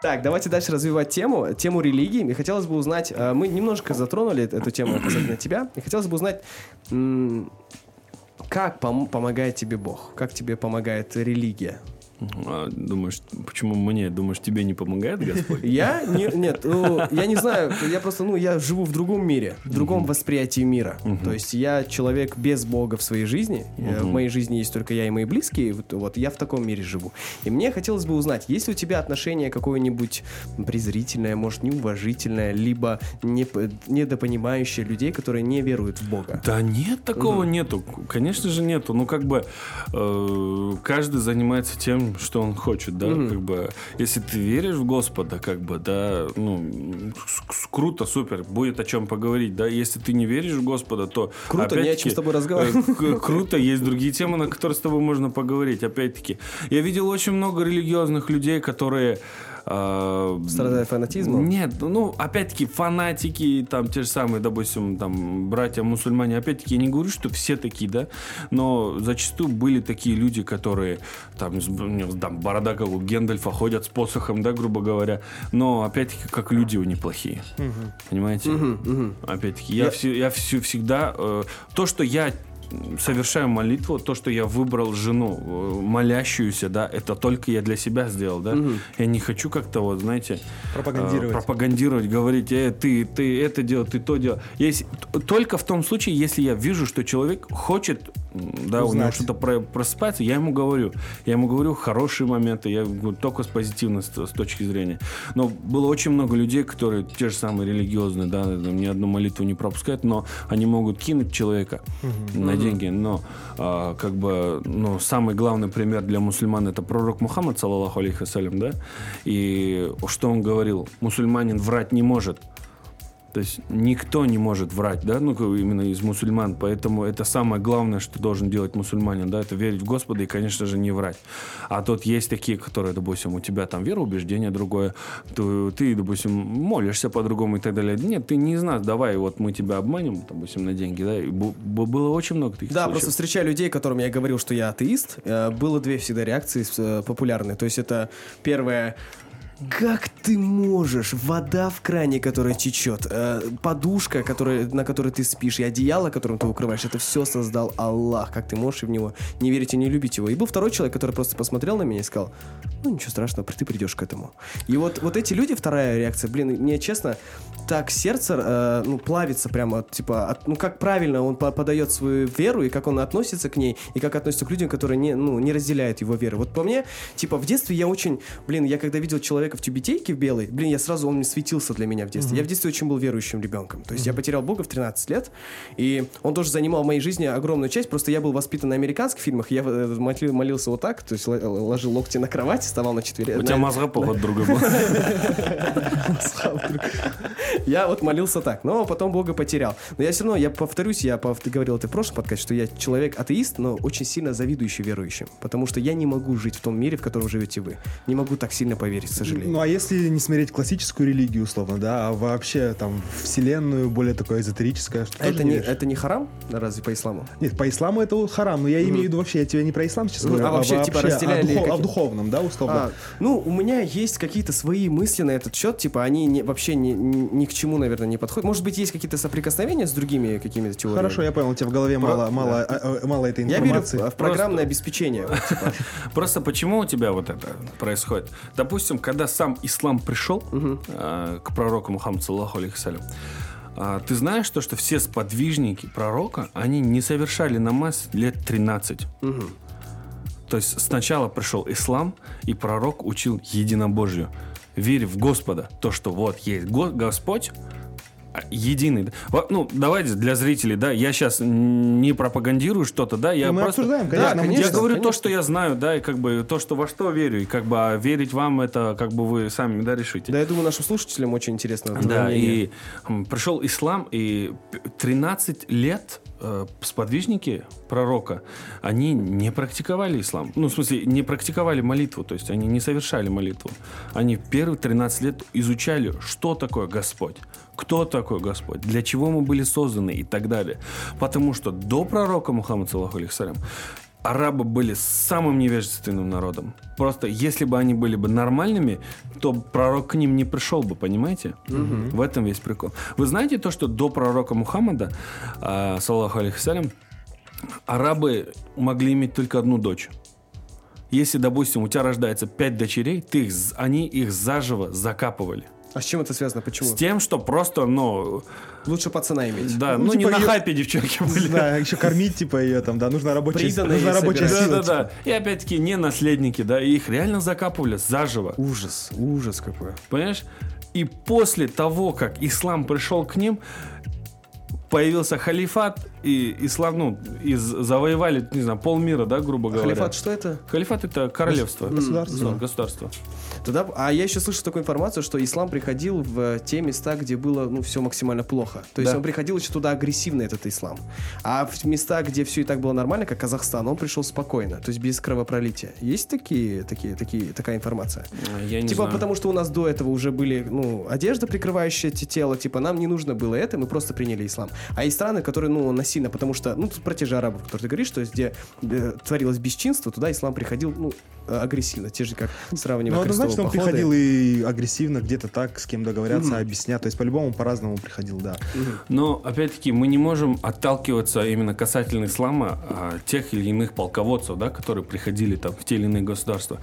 Так, давайте дальше развивать тему, тему религии. И хотелось бы узнать, э, мы немножко затронули эту тему касательно тебя, и хотелось бы узнать, как пом- помогает тебе Бог, как тебе помогает религия. А, думаешь, почему мне? Думаешь, тебе не помогает Господь? Я не, нет, ну, я не знаю, я просто, ну, я живу в другом мире, в другом восприятии мира. То есть я человек без Бога в своей жизни. Э, В моей жизни есть только я и мои близкие. Вот, вот я в таком мире живу. И мне хотелось бы узнать, есть ли у тебя отношение какое-нибудь презрительное, может, неуважительное, либо не, недопонимающее людей, которые не веруют в Бога. Да нет, такого нету. Конечно же нету. Ну, как бы э, каждый занимается тем, что он хочет, да, как бы. Если ты веришь в Господа, как бы, да, ну, круто, супер, будет о чем поговорить, да. Если ты не веришь в Господа, то Круто, не о чем с тобой разговаривать. э, Круто, есть другие темы, на которые с тобой можно поговорить. Опять-таки, я видел очень много религиозных людей, которые э, Страдают фанатизмом? нет, ну, опять-таки, фанатики, там, те же самые, допустим, там, братья-мусульмане, опять-таки, я не говорю, что все такие, да, но зачастую были такие люди, которые, там, у них, там борода, как у Гендальфа, ходят с посохом, да, грубо говоря, но, опять-таки, как люди они плохие, понимаете? Опять-таки, я, все, я все, всегда, э, то, что я совершаю молитву, то, что я выбрал жену, э, молящуюся, да, это только я для себя сделал, да. Я не хочу как-то вот, знаете, Пропагандировать. э, пропагандировать, говорить, э, ты, ты это делал, ты то делал. Есть, только в том случае, если я вижу, что человек хочет, да, у него Узнать. что-то про- просыпается, я ему говорю. Я ему говорю хорошие моменты, я говорю только с позитивной с, с точки зрения. Но было очень много людей, которые те же самые религиозные, да, ни одну молитву не пропускают, но они могут кинуть человека на деньги. Но а, как бы, ну, самый главный пример для мусульман это пророк Мухаммад, саллаллаху алейхи вассалям, да, и что он говорил? Мусульманин врать не может. То есть никто не может врать, да, ну именно из мусульман, поэтому это самое главное, что должен делать мусульманин, да, это верить в Господа и, конечно же, не врать. А тут есть такие, которые, допустим, у тебя там вероубеждение другое, ты, ты, допустим, молишься по-другому и так далее. Нет, ты не из нас, давай, вот мы тебя обманем, допустим, на деньги, да, и было очень много таких Да, случаев. просто встречая людей, которым я говорил, что я атеист, э, было две всегда реакции э, популярные. То есть это первое как ты можешь? Вода в кране, которая течет, э, подушка, которая, на которой ты спишь, и одеяло, которым ты укрываешь, это все создал Аллах. Как ты можешь в него не верить и не любить его? И был второй человек, который просто посмотрел на меня и сказал, ну ничего страшного, ты придешь к этому. И вот, вот эти люди, вторая реакция, блин, мне честно, так сердце, э, ну, плавится прямо, типа, от- ну, как правильно он по- подает свою веру, и как он относится к ней, и как относится к людям, которые не, ну, не разделяют его веры. Вот по мне, типа, в детстве я очень, блин, я когда видел человека в тюбетейке в белой, блин, я сразу, он светился для меня в детстве. Я в детстве очень был верующим ребенком. То есть я потерял Бога в 13 лет, и он тоже занимал в моей жизни огромную часть, просто я был воспитан на американских фильмах, я э, молил- молился вот так, то есть л- ложил локти на кровать, вставал на четвере. У тебя на- мозга походу друга был. Я вот молился так, но потом Бога потерял. Но я все равно, я повторюсь, я говорил это в прошлом подкасте, что я человек атеист, но очень сильно завидующий верующим. Потому что я не могу жить в том мире, в котором живете вы. Не могу так сильно поверить, к сожалению. Ну, а если не смотреть классическую религию, условно, да, а вообще там вселенную, более такое эзотерическое, что А это не, это не харам, разве по исламу? Нет, по исламу это харам, но я имею в виду вообще, я тебе не про ислам сейчас Ну, говорю, а вообще, типа, о, разделяли духов- о какие- духовном, да, условно. А, ну, у меня есть какие-то свои мысли на этот счет, типа, они не- вообще ни, ни- ни к чему, наверное, не подходят. Может быть, есть какие-то соприкосновения с другими какими-то теориями? Хорошо, я понял, у тебя в голове мало, мало, а, а, мало этой Я верю информации. в, программное обеспечение. вот, типа. Просто почему у тебя вот это происходит? Допустим, когда сам ислам пришел э, к пророку Мухаммаду саллаху алейхи салям, а, ты знаешь то, что все сподвижники пророка, они не совершали намаз лет 13. То есть сначала пришел ислам, и пророк учил единобожию. Верь в Господа, то, что вот есть Го- Господь, единый. Ну, давайте для зрителей, да, я сейчас не пропагандирую что-то, да, я Ну, мы просто... обсуждаем, Да, конечно, я говорю то, конечно. что я знаю, да, и как бы то, что во что верю, и как бы а верить вам это как бы вы сами, да, решите. Да, я думаю, нашим слушателям очень интересно. Да, мнение. и пришел ислам, и п- 13 лет э, сподвижники пророка, они не практиковали ислам. Ну, в смысле, не практиковали молитву, то есть они не совершали молитву. Они первые 13 лет изучали, что такое Господь, кто такой Господь, для чего мы были созданы и так далее. Потому что до пророка Мухаммада, саллаху алейхи салям, арабы были самым невежественным народом. Просто если бы они были бы нормальными, то пророк к ним не пришел бы, понимаете? В этом весь прикол. Вы знаете то, что до пророка Мухаммада, э, саллаху алейхи салям, арабы могли иметь только одну дочь. Если, допустим, у тебя рождается пять дочерей, ты их, они их заживо закапывали. А с чем это связано? Почему? С тем, что просто, ну, Лучше пацана иметь. да, Ну, ну, не типа на её- хайпе девчонки были. Да, еще кормить, типа, ее там, да, нужна рабочая, Приданое нужна рабочая собирать. сила. Да, да, типа. да. И опять-таки не наследники, да, и их реально закапывали заживо. Ужас, ужас какой. Понимаешь? И после того, как ислам пришел к ним, появился халифат, и ислам, ну, и з- завоевали, не знаю, полмира, да, грубо говоря. Халифат, что это? Халифат это королевство. Государство. Да, государство. Тогда, а я еще слышал такую информацию, что ислам приходил в те места, где было ну, все максимально плохо. То есть Да. он приходил еще туда агрессивно, этот ислам. А в места, где все и так было нормально, как Казахстан, он пришел спокойно, то есть без кровопролития. Есть такие, такие, такие, такая информация? Я не типа знаю. потому что у нас до этого уже были, ну, одежда, прикрывающая те- тело, типа нам не нужно было это, мы просто приняли ислам. А есть страны, которые, ну, насильно, потому что, ну, тут про те же арабов, которые ты говоришь, то есть где э, творилось бесчинство, туда ислам приходил, ну, э, агрессивно, те же как сравнивая Ну, крестовые он походы. приходил и агрессивно, где-то так, с кем договорятся, объяснять. То есть, по-любому, по-разному приходил, да. Но, опять-таки, мы не можем отталкиваться именно касательно ислама а, тех или иных полководцев, да, которые приходили там в те или иные государства.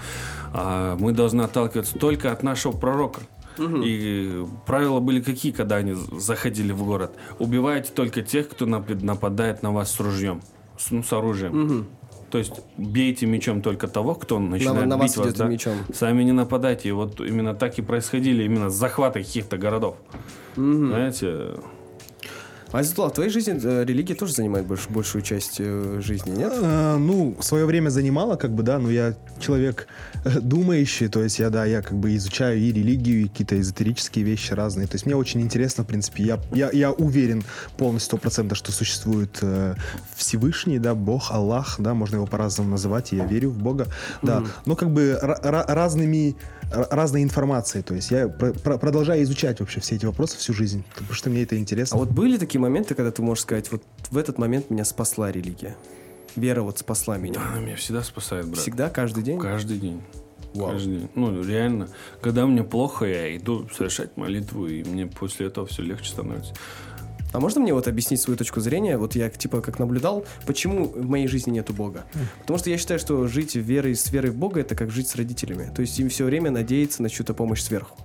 А, мы должны отталкиваться только от нашего пророка. И правила были какие, когда они заходили в город? Убивайте только тех, кто напад- нападает на вас с ружьем, с, ну, с оружием. То есть бейте мечом только того, кто начинает на вас бить вас, идет да. мечом. Сами не нападайте. И вот именно так и происходили именно захваты каких-то городов. Знаете, А Азатулlah, в твоей жизни э, религия тоже занимает больш- большую часть э, жизни, нет? Э, ну, в свое время занимала, как бы, да, но я человек э, думающий, то есть я, да, я как бы изучаю и религию, и какие-то эзотерические вещи разные. То есть мне очень интересно, в принципе, я, я, я уверен полностью, процентов, что существует э, Всевышний, да, Бог, Аллах, да, можно его по-разному называть, и я верю в Бога, да, но как бы ра- ра- разными ра- разной информацией, то есть я про- про- продолжаю изучать вообще все эти вопросы всю жизнь, потому что мне это интересно. А вот были такие моменты, когда ты можешь сказать, вот в этот момент меня спасла религия? Вера вот спасла меня. она меня всегда спасает, брат. Всегда, каждый день? Каждый день. Вау. Каждый день. Ну, реально. Когда мне плохо, я иду совершать молитву, и мне после этого все легче становится. А можно мне вот объяснить свою точку зрения? Вот я типа как наблюдал, почему в моей жизни нету Бога. Потому что я считаю, что жить верой с верой в Бога это как жить с родителями. То есть им все время надеяться на чью-то помощь сверху.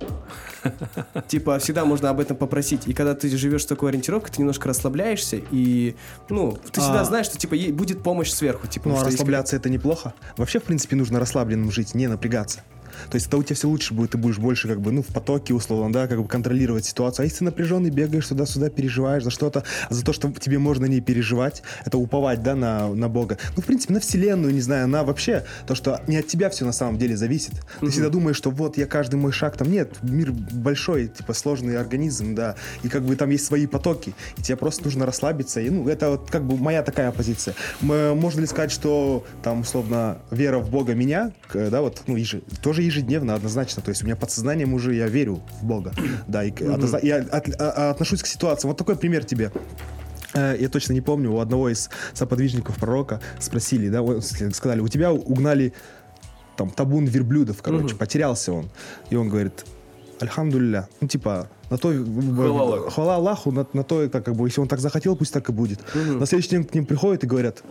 Типа всегда можно об этом попросить. И когда ты живешь с такой ориентировкой, ты немножко расслабляешься и ну ты всегда А. знаешь, что типа будет помощь сверху. Типа, Ну, а расслабляться это неплохо. Вообще, в принципе, нужно расслабленным жить, не напрягаться. То есть это у тебя все лучше будет, ты будешь больше как бы, ну, в потоке, условно, да, как бы контролировать ситуацию. А если ты напряженный, бегаешь туда-сюда, переживаешь за что-то, за то, что тебе можно не переживать, это уповать, да, на, на Бога. Ну, в принципе, на Вселенную, не знаю, на вообще, то, что не от тебя все на самом деле зависит. Ты всегда думаешь, что вот я каждый мой шаг, там нет, мир большой, типа сложный организм, да, и как бы там есть свои потоки, и тебе просто нужно расслабиться, и, ну, это вот как бы моя такая позиция. Можно ли сказать, что там, условно, вера в Бога меня, да, вот, ну, еже- тоже ежедневно, однозначно, то есть у меня подсознанием уже я верю в Бога, да, и, я от- а- а- отношусь к ситуации. Вот такой пример тебе. Э, Я точно не помню, у одного из соподвижников пророка спросили, да, сказали, у тебя угнали там табун верблюдов, короче, потерялся он. И он говорит, альхамдулилля, ну типа, на той, Хвала Аллаху. хвала Аллаху, на, на той, как, как бы, если он так захотел, пусть так и будет. На следующий день к ним приходят и говорят,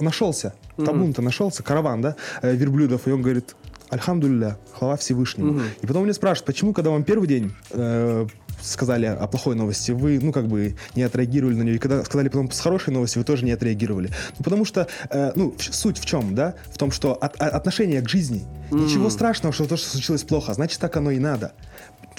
нашелся, табун-то нашелся, караван, да, э, верблюдов, и он говорит, альхамдулилля, хвала Всевышнему. И потом меня спрашивают, почему, когда вам первый день э, сказали о плохой новости, вы, ну, как бы не отреагировали на нее, и когда сказали потом с хорошей новостью, вы тоже не отреагировали. Ну, потому что, э, ну, суть в чем, да, в том, что от- а- отношение к жизни, ничего страшного, что то, что случилось плохо, значит, так оно и надо.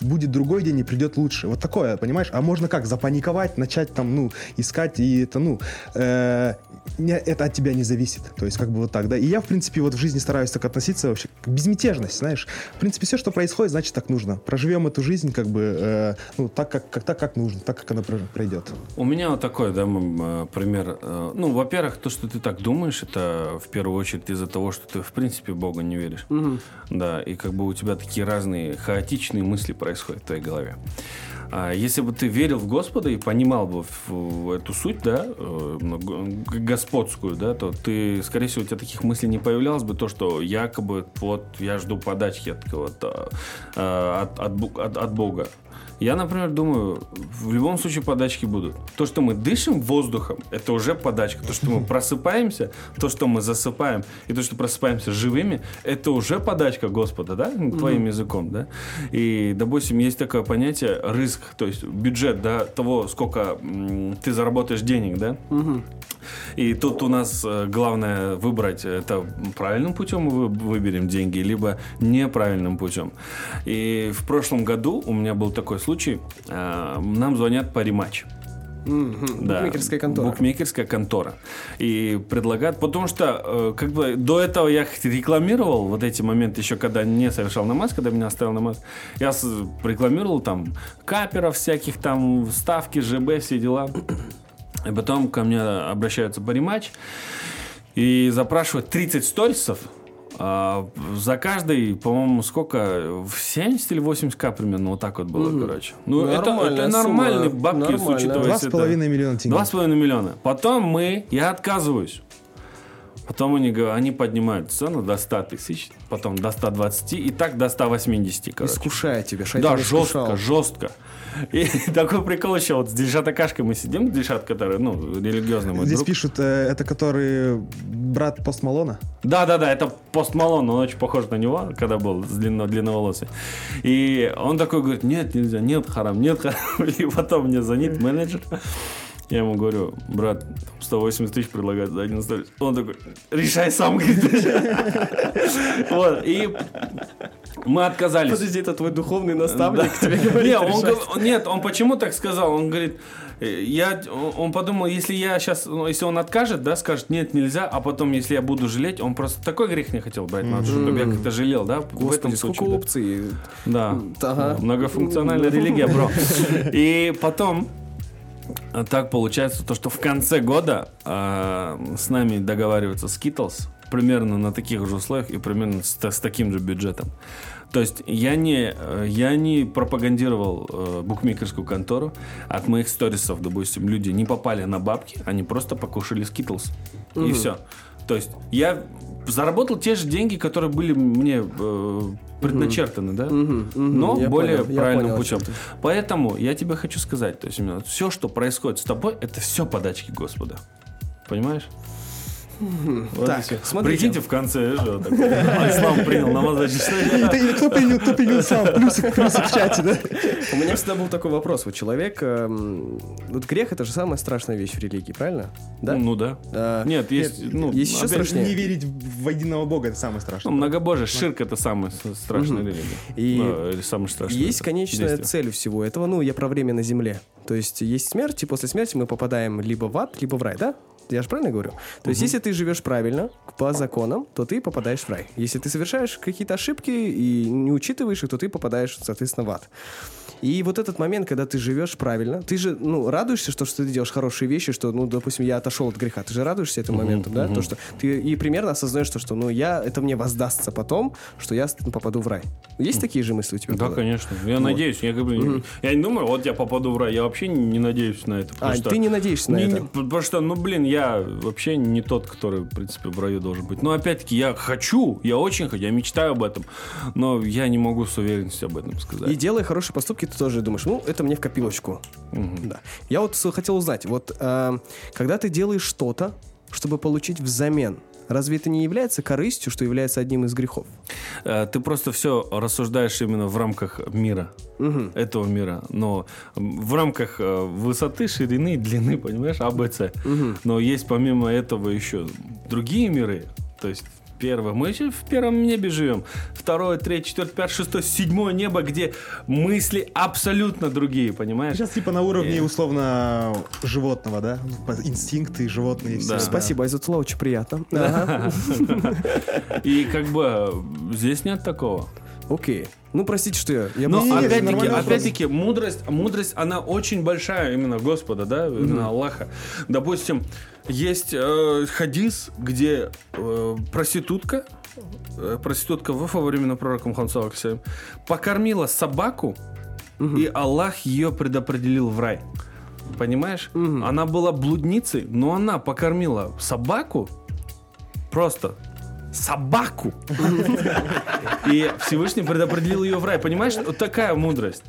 Будет другой день и придет лучше. Вот такое, понимаешь? А можно как? Запаниковать, начать там, ну, искать, и это, ну, э, не- это от тебя не зависит. То есть, как бы вот так, да. И я, в принципе, вот в жизни стараюсь так относиться вообще, к безмятежность, знаешь. В принципе, все, что происходит, значит, так нужно. Проживем эту жизнь, как бы, э, ну, так как, как, так, как нужно, так, как она про- пройдет. У меня вот такой, да, э, пример. Э, Ну, во-первых, то, что ты так думаешь, это в первую очередь из-за того, что ты в принципе в Бога не веришь. Да, и как бы у тебя такие разные хаотичные мысли происходят в твоей голове. А если бы ты верил в Господа и понимал бы эту суть, да, э, господскую, да, то ты, скорее всего, у тебя таких мыслей не появлялось бы, то, что якобы вот я жду подачки от кого-то, э, от, от от- от Бога. Я, например, думаю, в любом случае подачки будут. То, что мы дышим воздухом, это уже подачка. То, что мы просыпаемся, то, что мы засыпаем, и то, что просыпаемся живыми, это уже подачка Господа, да, Ну, твоим языком, да. И, допустим, есть такое понятие риск, то есть бюджет, да, того, сколько ты заработаешь денег, да. И тут у нас э, главное выбрать, это правильным путем мы вы- выберем деньги, либо неправильным путем. И в прошлом году у меня был такой случай, э, нам звонят по рематч. Мгм. Да, Букмекерская контора. Букмекерская контора. И предлагают, потому что э, как бы до этого я рекламировал, вот эти моменты еще, когда не совершал намаз, когда меня оставил намаз, я с- рекламировал там каперов всяких, там ставки, ЖБ, все дела. И потом ко мне обращаются по рематч и запрашивают 30 сторисов. А, за каждый, по-моему, сколько? В 70 или 80к примерно, вот так вот было, короче. Ну, это, Нормальная это нормальные сумма, бабки, нормально. учитывая Два это- с половиной миллиона тенге. Два с половиной миллиона. Потом мы, я отказываюсь. Потом они, они поднимают цену до 100 тысяч, потом до 120 и так до 180, короче. Искушает тебя, шайтан Да, искушал. жестко, жестко. И такой прикол еще, вот с Дильшат Акашкой мы сидим, Дильшат, который, ну, религиозный мой Здесь друг. пишут, э, это который брат Пост Малона. Да-да-да, это Пост Малон, он очень похож на него, когда был с длинно, длинноволосый. И он такой говорит, нет, нельзя, нет, харам, нет, харам. И потом мне звонит менеджер. Я ему говорю, брат, 180 тысяч предлагают за один сторис. Он такой, решай сам. Вот, и мы отказались. Подожди, это твой духовный наставник тебе говорит нет, он почему так сказал? Он говорит, я, он- подумал, если я сейчас, если он откажет, да, скажет, нет, нельзя, а потом, если я буду жалеть, он просто такой грех не хотел брать на душу, чтобы я как-то жалел, да, в этом сколько опций. Да. Многофункциональная религия, бро. И потом так получается то, что в конце года а, с нами договаривается Skittles примерно на таких же условиях и примерно с, с таким же бюджетом. То есть я не, э, я не пропагандировал э, букмекерскую контору. От моих сторисов, допустим, люди не попали на бабки, они просто покушали Skittles. И все. То есть я заработал те же деньги, которые были мне э, предначертаны, да? Но более правильным путем. Поэтому я тебе хочу сказать, то есть именно все, что происходит с тобой, это все подачки Господа. Понимаешь? Вот Так, смотрите. Прикиньте в конце, что такое. Ислам принял намаз И Кто принял, кто принял сам? Плюсик, плюсик в чате, да? У меня всегда был такой вопрос. Вот человек... эм, Вот грех — это же самая страшная вещь в религии, правильно? Да? Ну да. А, Нет, есть, ну, есть еще же, страшнее. Не верить в единого бога, это самое Ну, страшное. многобожие, ширк это самая страшная религия. И Ну, самое страшное Есть конечная цель у всего этого. Ну, я про время на Земле. То есть есть смерть, и после смерти мы попадаем либо в ад, либо в рай, да? Я же правильно говорю? То есть, если ты живешь правильно, по законам, то ты попадаешь в рай. Если ты совершаешь какие-то ошибки и не учитываешь их, то ты попадаешь, соответственно, в ад. И вот этот момент, когда ты живешь правильно, ты же, ну, радуешься, что, что ты делаешь хорошие вещи, что, ну, допустим, я отошел от греха. Ты же радуешься этому моменту, да? То, что ты и примерно осознаешь то, что, ну, я, это мне воздастся потом, что я попаду в рай. Есть такие же мысли у тебя? Да, было? конечно. Я надеюсь. Я, как бы, я не думаю, вот я попаду в рай. Я вообще не надеюсь на это. А, что- ты не надеешься на Не- это? потому что, ну, блин, я вообще не тот, который, в принципе, в раю должен быть. Но, опять-таки, я хочу, я очень хочу, я мечтаю об этом. Но я не могу с уверенностью об этом сказать. И делая хорошие поступки, ты тоже думаешь, ну, это мне в копилочку. Да. Я вот хотел узнать, вот э, когда ты делаешь что-то, чтобы получить взамен, разве это не является корыстью, что является одним из грехов? Э, Ты просто все рассуждаешь именно в рамках мира, этого мира. Но в рамках э, высоты, ширины, длины, понимаешь, АБЦ. Но есть помимо этого еще другие миры. То есть первое. Мы еще в первом небе живем. Второе, третье, четвертое, пятое, шестое, седьмое небо, где мысли абсолютно другие, понимаешь? Сейчас типа на уровне Э. условно животного, да? Инстинкты животные все. Да. Спасибо, из слова очень приятно. И как бы э, здесь нет такого. Окей. Ну, простите, что я... я Но Не-не-не, опять-таки, опять-таки, мудрость, мудрость, она очень большая именно Господа, да, именно Аллаха. Допустим, есть э, хадис, где э, проститутка, э, проститутка во времена пророка Мухаммада покормила собаку, и Аллах ее предопределил в рай. Понимаешь? Она была блудницей, но она покормила собаку просто собаку. И Всевышний предопределил ее в рай. Понимаешь? Вот такая мудрость.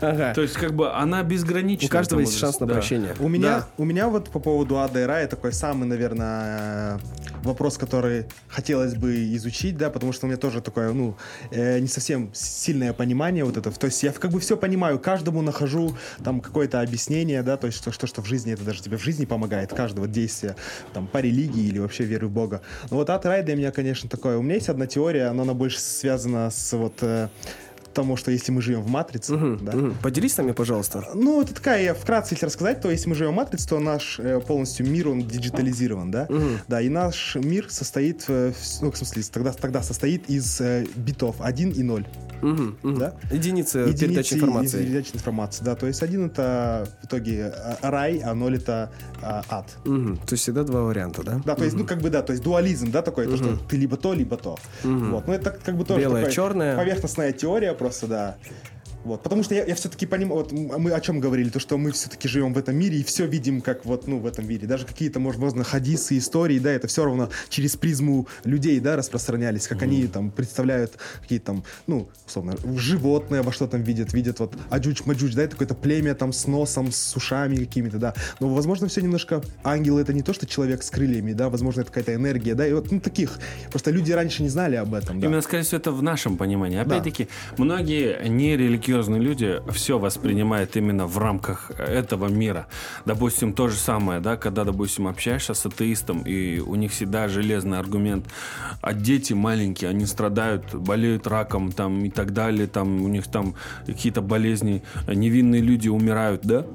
Ага. То есть, как бы, она безгранична. У каждого есть шанс на Да. прощение. У меня, Да. у меня вот по поводу ада и рая такой самый, наверное, вопрос, который хотелось бы изучить, да, потому что у меня тоже такое, ну, э, не совсем сильное понимание вот это. То есть я как бы все понимаю, каждому нахожу там какое-то объяснение, да, то есть что, что, что в жизни, это даже тебе в жизни помогает, каждого действия, там, по религии или вообще веры в Бога. Но вот ад и рай для меня, конечно, такое. У меня есть одна теория, но она больше связана с вот... э, тому, что если мы живем в матрице, да, Мгм. Поделись с нами, пожалуйста. ну, это такая, я вкратце если рассказать, то если мы живем в матрице, то наш э, полностью мир, он диджитализирован, да? Да, и наш мир состоит, э, ну, в смысле, тогда, тогда состоит из э, битов 1 и 0, Мгм, мгм. да? Единицы Единицы передачи информации. передачи информации, да. То есть один это в итоге э, рай, а 0 это э, ад. Мгм. То есть всегда два варианта, да? Да, то есть, ну, как бы, да, то есть дуализм, да, такой, то, что ты либо то, либо то. Вот, ну, это как бы тоже Белое, такая черное. поверхностная теория просто, да. Вот, потому что я, я все-таки понимаю, вот мы о чем говорили, то, что мы все-таки живем в этом мире и все видим, как вот, ну, в этом мире. Даже какие-то, может, возможно, хадисы, истории, да, это все равно через призму людей, да, распространялись, как они там представляют какие-то там, ну, условно, животные во что там видят, видят вот аджуч-маджуч, да, это какое-то племя там с носом, с ушами какими-то, да. Но, возможно, все немножко, ангел это не то, что человек с крыльями, да, возможно, это какая-то энергия, да, и вот, ну, таких. Просто люди раньше не знали об этом, да. Именно, скорее всего, это в нашем понимании. Опять-таки, многие нерелигиозные люди все воспринимают именно в рамках этого мира. Допустим, то же самое, да, когда, допустим, общаешься с атеистом, и у них всегда железный аргумент. А дети маленькие, они страдают, болеют раком там, и так далее, там, у них там какие-то болезни, невинные люди умирают, да?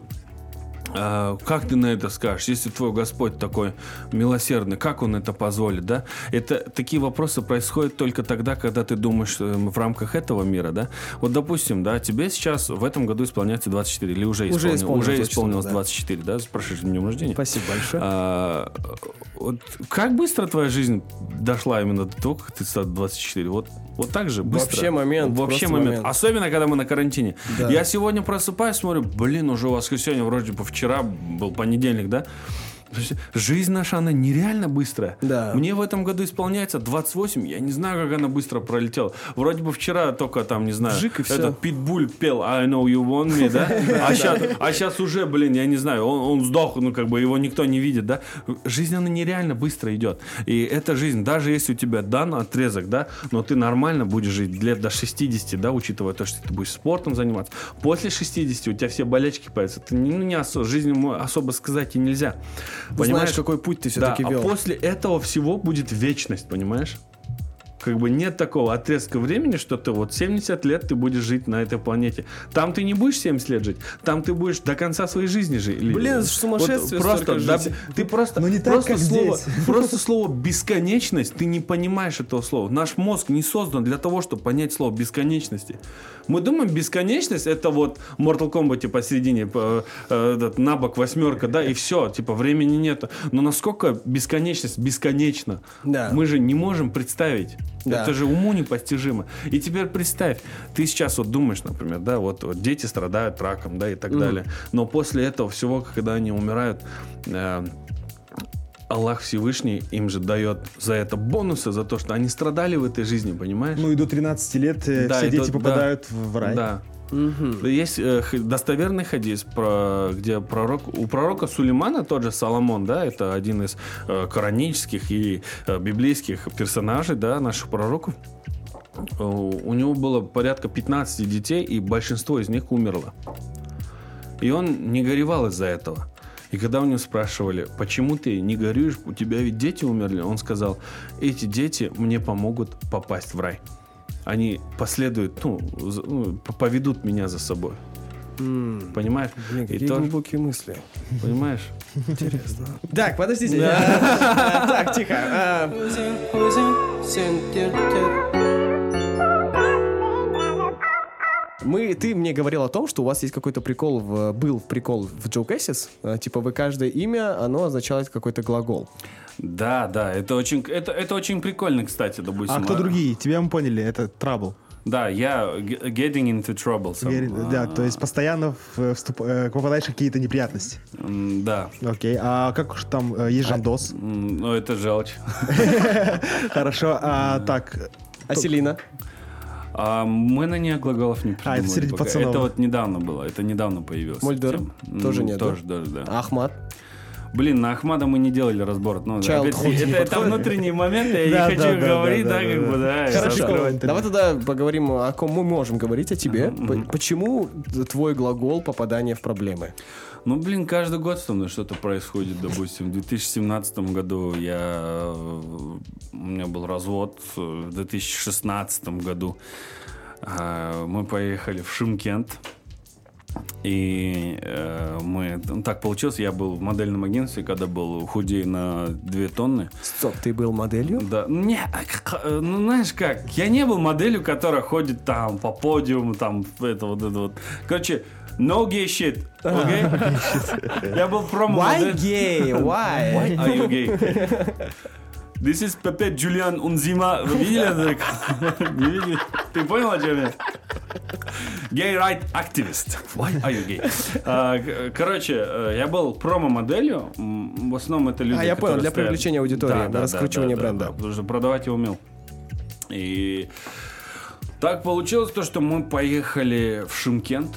А, как ты на это скажешь, если твой Господь такой милосердный, как Он это позволит, да? Это такие вопросы происходят только тогда, когда ты думаешь э, в рамках этого мира, да? Вот, допустим, да, тебе сейчас в этом году исполняется 24 или уже Уже исполнилось, исполнилось уже 24, исполнилось да. 24, да, с прошедшим днем рождения. Спасибо большое. А, вот как быстро твоя жизнь дошла именно до того, как ты стал 24? Вот, вот так же быстро. Вообще момент, Вообще момент. момент. Особенно, когда мы на карантине. Да. Я сегодня просыпаюсь, смотрю, блин, уже воскресенье, вроде бы вчера был понедельник, да? Жизнь наша, она нереально быстрая. Да. Мне в этом году исполняется 28, я не знаю, как она быстро пролетела. Вроде бы вчера только там, не знаю, Вжик и всё. этот Питбуль пел I know you want me, да? А сейчас, а сейчас уже, блин, я не знаю, он, он сдох, ну как бы его никто не видит, да? Жизнь, она нереально быстро идет. И эта жизнь, даже если у тебя дан отрезок, да, но ты нормально будешь жить лет до 60, да, учитывая то, что ты будешь спортом заниматься. После 60 у тебя все болячки появятся. Ты не, ну, не осо- жизнью особо сказать и нельзя. Ты знаешь, какой путь ты все-таки да, вел. а после этого всего будет вечность, понимаешь? Как бы нет такого отрезка времени, что ты вот 70 лет ты будешь жить на этой планете. Там ты не будешь 70 лет жить, там ты будешь до конца своей жизни жить. Блин, сумасшествие Вот просто, столько да, жить. ты просто, Но не так, просто как слово, здесь. просто слово бесконечность, ты не понимаешь этого слова. Наш мозг не создан для того, чтобы понять слово бесконечности. Мы думаем, бесконечность это вот Mortal Kombat посередине, э, э, этот, на бок восьмерка, да, и все, типа времени нету. Но насколько бесконечность бесконечна, Да. мы же не можем представить. Да. Это же уму непостижимо. И теперь представь, ты сейчас вот думаешь, например, да, вот, вот дети страдают раком, да, и так далее. Но после этого всего, когда они умирают, э, Аллах Всевышний им же дает за это бонусы, за то, что они страдали в этой жизни, понимаешь? Ну и до 13 лет э, Да, все дети до- попадают в в рай. Да. Есть э, достоверный хадис, про, где пророк, у пророка Сулеймана, тот же Соломон, да, это один из э, коранических и э, библейских персонажей, да, наших пророков. Э, У него было порядка 15 детей, и большинство из них умерло. И он не горевал из-за этого. И когда у него спрашивали, почему ты не горюешь, у тебя ведь дети умерли, он сказал, эти дети мне помогут попасть в рай. Они последуют, ну, ну, поведут меня за собой. Понимаешь? Блин, И какие то- глубокие мысли. понимаешь? Так, подождите. А, Так, тихо. Мы, ты мне говорил о том, что у вас есть какой-то прикол, в, был прикол в Joe Cassis. А, Типа вы каждое имя, оно означает какой-то глагол. Да, да, это очень, это, это очень прикольно, кстати, допустим. А кто другие? Тебя мы поняли, это Trouble. Да, я getting into trouble. сам. Да, то есть постоянно в- вступ- э, попадаешь в какие-то неприятности. Да. Окей, а как уж там э, есть жандос? М, Ну, это желчь. Хорошо, а так, А Селина? А мы на нее глаголов не придумали. это среди пока. пацанов. Это вот недавно было, это недавно появилось. Мольдер? М, Тоже нет, да? Тоже, да. Ахмат? Блин, на Ахмада мы не делали разбор. Ну, Childhood опять, не это, это подходит? внутренний момент, я Да, не да, хочу да, говорить, да, да, да, как да. бы, да. Хорошо. Давай тогда поговорим, о ком мы можем говорить, о тебе. Почему твой глагол попадание в проблемы? Ну, блин, каждый год со мной что-то происходит. Допустим, в 2017 году я... э, У меня был развод. В 2016 году э, мы поехали в Шимкент. И э, мы... ну, так получилось, я был в модельном агентстве, когда был худей на 2 тонны. Стоп, ты был моделью? Да, не, а э, ну знаешь как, я не был моделью, которая ходит там по подиуму, там это вот это вот. Короче, no gay shit, окей? Я был промо Why gay? Why? Why are you gay? This is Pepe, Julian Unzima. Вы видели это? Не видели? Ты понял, о чем я? Gay right activist. Why are you gay? А, Короче, э, я был промо-моделью. В основном это люди, А, я понял, для стоят- привлечения аудитории, Да, да, да, да, бренда. да, потому что продавать я умел. И так получилось то, что мы поехали в Шимкент.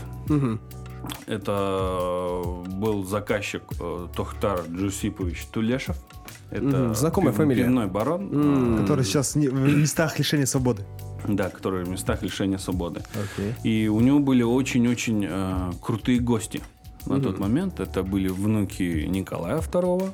Это был заказчик э, Тохтар Джусипович Тулешев. Это знакомая пив- фамилия. Пивной барон. э, который сейчас не- в местах лишения свободы. Да, который в местах лишения свободы. И у него были очень-очень э, крутые гости на тот момент. Это были внуки Николая II.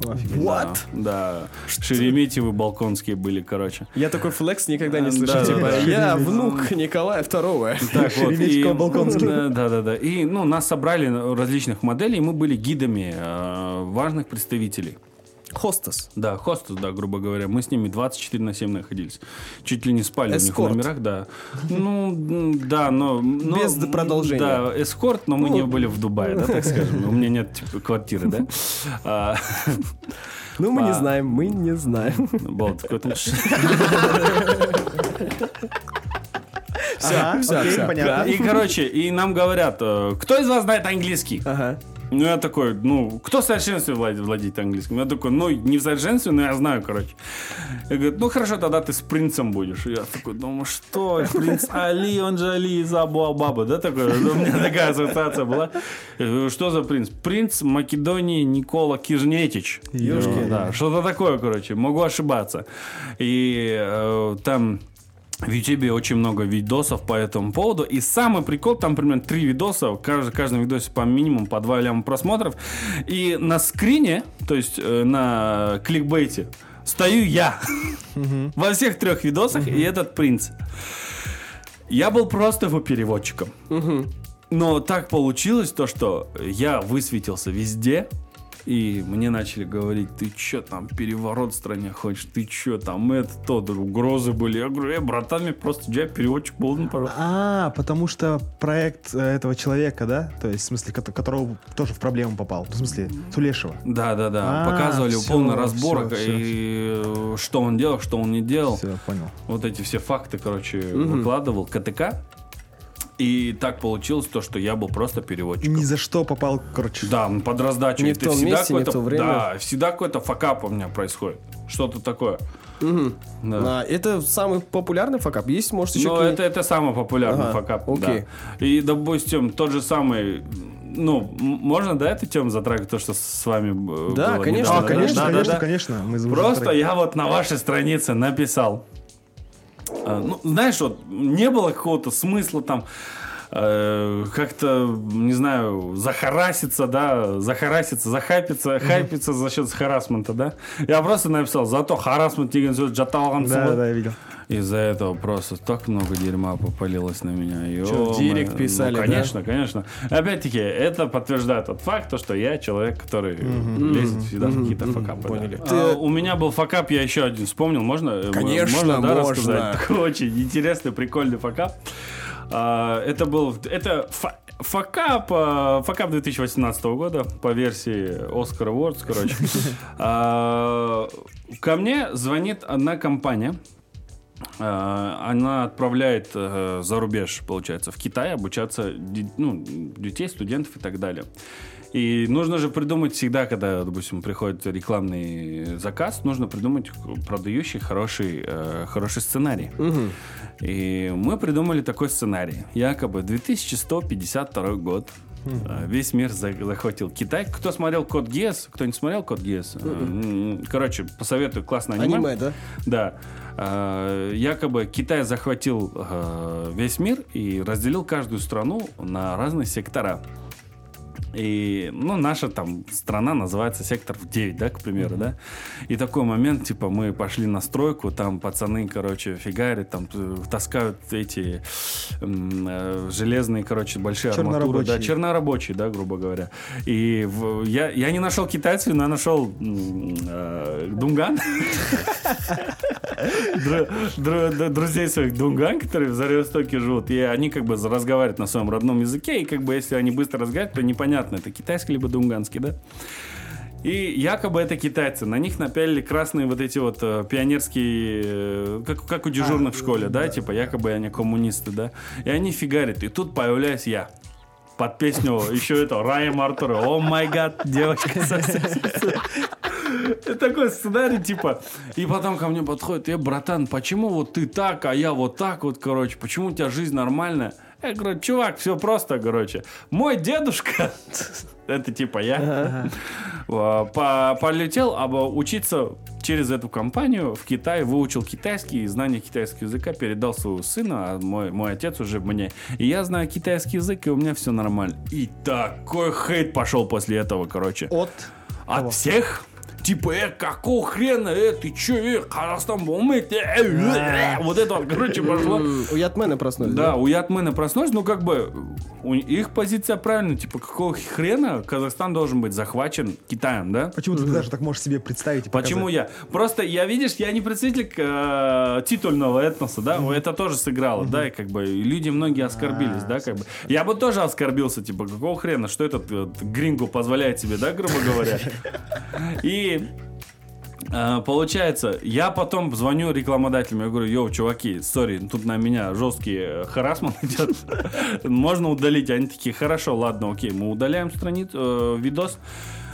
What? Да, да. Шереметьевы, Балконские были, короче. Я такой флекс никогда не слышал. да, Типа, да. я внук Николая Второго. Так вот, и, да, да, да, да. И ну, нас собрали различных моделей, и мы были гидами э, важных представителей. Хостес. Да, хостес, да, грубо говоря. Мы с ними 24 на 7 находились. Чуть ли не спали у них в Эскорт. номерах, да. Ну, да, но... но- Без продолжения. Да, эскорт, но мы Ну. не были в Дубае, да, так скажем. У меня нет типа, квартиры, да. А, Ну, мы не А. знаем, мы не знаем. Ага, всё, окей, всё. понятно. И, короче, и нам говорят, э, кто из вас знает английский? Ага. Ну, я такой, ну, кто в совершенстве владеет, владеет английским? Я такой, ну, не в совершенстве, но я знаю, короче. Я говорю, ну, хорошо, тогда ты с принцем будешь. И я такой, думаю, что, принц Али, он же Али из Абу Баба, да, такой? Ну, У меня такая ассоциация была. Говорю, что за принц? Принц Македонии Никола Кижнетич. Ёшкин. Да, что-то такое, короче, могу ошибаться. И э, там... В Ютубе очень много видосов по этому поводу. И самый прикол, там примерно три видоса, каждый, каждый видосе по минимум по 2 ляма просмотров. И на скрине, то есть э, на кликбейте, стою я во всех трех видосах, и этот принц. Я был просто его переводчиком. Но так получилось то, что я высветился везде, и мне начали говорить, ты чё там, переворот в стране хочешь, ты чё там, это, то, да, угрозы были. Я говорю, э, братан, мне просто я переводчик был, ну, пожалуйста. А, потому что проект э, этого человека, да? То есть, в смысле, кото- которого тоже в проблему попал. В смысле, Тулешева. Да, да, да. А, Показывали всё, полный разбор, всё, всё. и э, что он делал, что он не делал. Все, понял. Вот эти все факты, короче, выкладывал КТК. И так получилось то, что я был просто переводчиком. Ни за что попал, короче. Да, под раздачу. Не в том всегда месте, не в то время. Да, всегда какой-то факап у меня происходит. Что-то такое. Да. А, это самый популярный факап. Есть, может, еще Ну, это, это самый популярный Ага, факап. окей. Да. И, допустим, тот же самый... Ну, можно, да, эту тему затрагивать, то, что с вами э, Да, было конечно, недавно, А, да? конечно, Да, да, конечно, да. конечно. Мы Просто я вот на вашей странице написал. А, Ну, знаешь, вот не было какого-то смысла там э, как-то, не знаю, захараситься, да, захараситься, захайпиться, хайпиться за счет харасмента, да. Я просто написал, зато харасмент деген сөз жаттап алғансың Да, ғой». да, я видел. Из-за этого просто так много дерьма попалилось на меня. Чё, в директ писали, ну, да? конечно, конечно. Опять-таки, это подтверждает тот факт, то, что я человек, который лезет всегда в какие-то факапы. да. поняли. А, Ты- у меня был факап, я еще один вспомнил. Можно? Э, Конечно, можно, да, можно. рассказать? Такой очень интересный, прикольный факап. А, это был... Это фа- факап, а, факап 2018 года по версии Oscar Awards, короче. А, Ко мне звонит одна компания, Она отправляет э, за рубеж, получается, в Китай обучаться ну, детей, студентов и так далее. И нужно же придумать всегда, когда, допустим, приходит рекламный заказ, нужно придумать продающий хороший, э, хороший сценарий. И мы придумали такой сценарий. Якобы 2152 год. Э, Весь мир за- захватил Китай. Кто смотрел Код Гиас? Кто не смотрел Код Гиас? Э, м, Короче, посоветую, классное аниме. Аниме, да? Да. Э, Якобы Китай захватил весь мир и разделил каждую страну на разные сектора. И, ну, наша там страна называется сектор 9, да, к примеру, да. И такой момент, типа, мы пошли на стройку, там пацаны, короче, фигарят, там э, таскают эти э, железные, короче, большие арматуры. Да, Чернорабочие. да, грубо говоря. И в- я, я не нашел китайцев, но я нашел э, дунган. Друзей своих дунган, которые в Владивостоке живут, и они как бы разговаривают на своем родном языке, и как бы если они быстро разговаривают, то непонятно, это китайский либо дунганский, да? И якобы это китайцы. На них напялили красные вот эти вот э, пионерские, э, как, как у дежурных в школе, да, типа якобы они коммунисты, да. И они фигарят. И тут появляюсь я. Под песню еще это Райя Артура. О май гад, девочка такой сценарий, типа. И потом ко мне подходит, э, братан, почему вот ты так, а я вот так вот, короче, почему у тебя жизнь нормальная? Я говорю, чувак, все просто, короче. Мой дедушка, это типа я, а, по- полетел обо- учиться через эту компанию в Китай, выучил китайский, знание китайского языка передал своего сына, а мой, мой отец уже мне. И я знаю китайский язык, и у меня все нормально. И такой хейт пошел после этого, короче. От От всех? Типа, э, какого хрена, э, ты че, э, Казахстан бомбит, э, э, э, э». вот это вот, короче, пошло. Ятмена проснулись, Да, у Ятмена проснулись, ну как бы у их позиция правильная, типа какого хрена Казахстан должен быть захвачен Китаем, да? Почему ты даже так можешь себе представить и Почему я? Просто я, видишь, я не представитель э, титульного этноса, да, это тоже сыграло, да, и как бы люди многие оскорбились, да, как бы. Я бы тоже оскорбился, типа, какого хрена, что этот э, гринго позволяет себе, да, грубо говоря. И э, Получается, я потом звоню рекламодателям, я говорю, йоу, чуваки, сори, тут на меня жесткий э, харасман идет, можно удалить? Они такие, хорошо, ладно, окей, мы удаляем страницу, э, видос,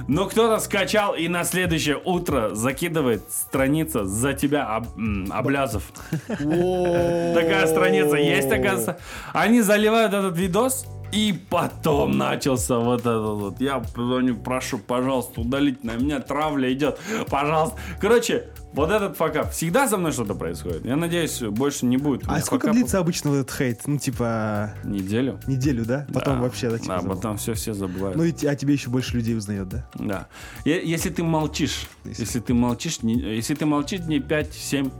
но кто-то скачал и на следующее утро закидывает страница за тебя, об- Облязов. Такая страница есть, оказывается. Они заливают этот видос, и потом начался вот этот вот. Я звоню, прошу, пожалуйста, удалить, на меня травля идет. Пожалуйста. Короче, вот этот факап. Всегда со мной что-то происходит. Я надеюсь, больше не будет. А сколько факапов. длится обычно вот этот хейт? Ну, типа, Неделю. неделю, да? Потом Да. вообще, да, типа, Да, забыл. потом все, все забывают. Ну, и, а тебе еще больше людей узнает, да? Да. Е- Если ты молчишь, Если- если ты молчишь, не- если ты молчишь дней 5-7,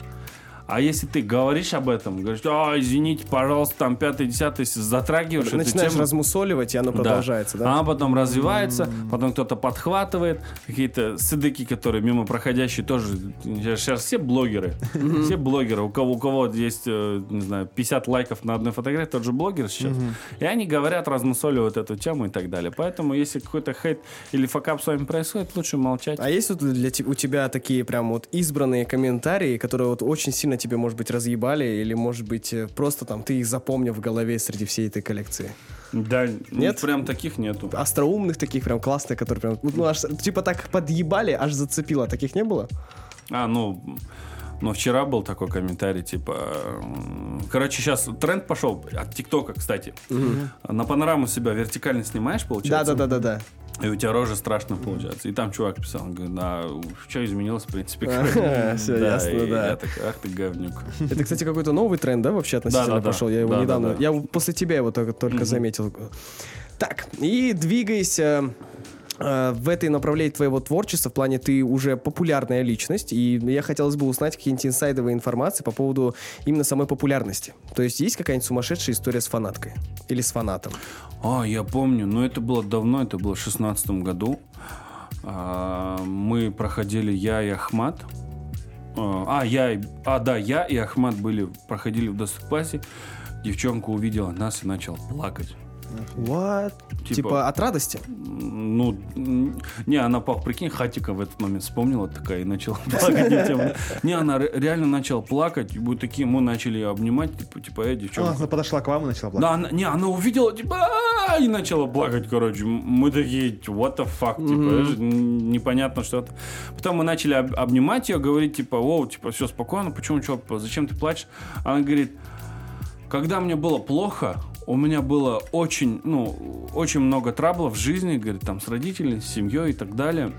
а если ты говоришь об этом, говоришь, а, извините, пожалуйста, там 5-10, затрагиваешь эту Начинаешь тему, размусоливать, и оно да. продолжается, да? А потом развивается, потом кто-то подхватывает, какие-то сыдыки, которые мимо проходящие тоже. Сейчас все блогеры, все блогеры, у кого, у кого есть, э, не знаю, 50 лайков на одной фотографии, тот же блогер сейчас. И они говорят, размусоливают эту тему и так далее. Поэтому, если какой-то хейт или факап с вами происходит, лучше молчать. А есть вот для у тебя такие прям вот избранные комментарии, которые вот очень сильно тебе, может быть, разъебали, или, может быть, э, просто там ты их запомнил в голове среди всей этой коллекции? Да, Нет? прям таких нету. Остроумных таких прям классных, которые прям, ну, аж, типа так подъебали, аж зацепило. Таких не было? А, ну, ну, вчера был такой комментарий, типа... Короче, сейчас тренд пошел от ТикТока, кстати. На панораму себя вертикально снимаешь, получается? Да-да-да-да-да. И у тебя рожа страшно получается. И там чувак писал, он говорит, а что изменилось, в принципе? Ага, всё ясно, да. Я такой, ах ты говнюк. Это, кстати, какой-то новый тренд, да, вообще относительно Да, да, да. пошел? Я его Да, да, недавно... да. Я после тебя его только, только заметил. Так, и двигаясь в этой направлении твоего творчества, в плане ты уже популярная личность, и я хотелось бы узнать какие-нибудь инсайдовые информации по поводу именно самой популярности. То есть есть какая-нибудь сумасшедшая история с фанаткой? Или с фанатом? А, я помню, но это было давно, это было в шестнадцатом году. А, Мы проходили, я и Ахмат. А, а, я, а, да, я и Ахмат были, проходили в классе. Девчонка увидела нас и начала плакать. What? Типа, Типа- от радости? Ну, не, она, пах, прикинь, хатика в этот момент вспомнила такая и начала плакать. не она ре- реально начала плакать. Вот такие, мы начали ее обнимать, типа, типа, э, девчонка. Она подошла к вам и начала плакать. Да, она, не, она увидела, типа, и начала плакать, короче. Мы такие, what the fuck, типа, непонятно что-то. Потом мы начали об- обнимать ее, говорить, типа, о, типа, все спокойно, почему, что, зачем ты плачешь? Она говорит, когда мне было плохо, у меня было очень, ну, очень много траблов в жизни, говорит, там, с родителями, с семьей и так далее.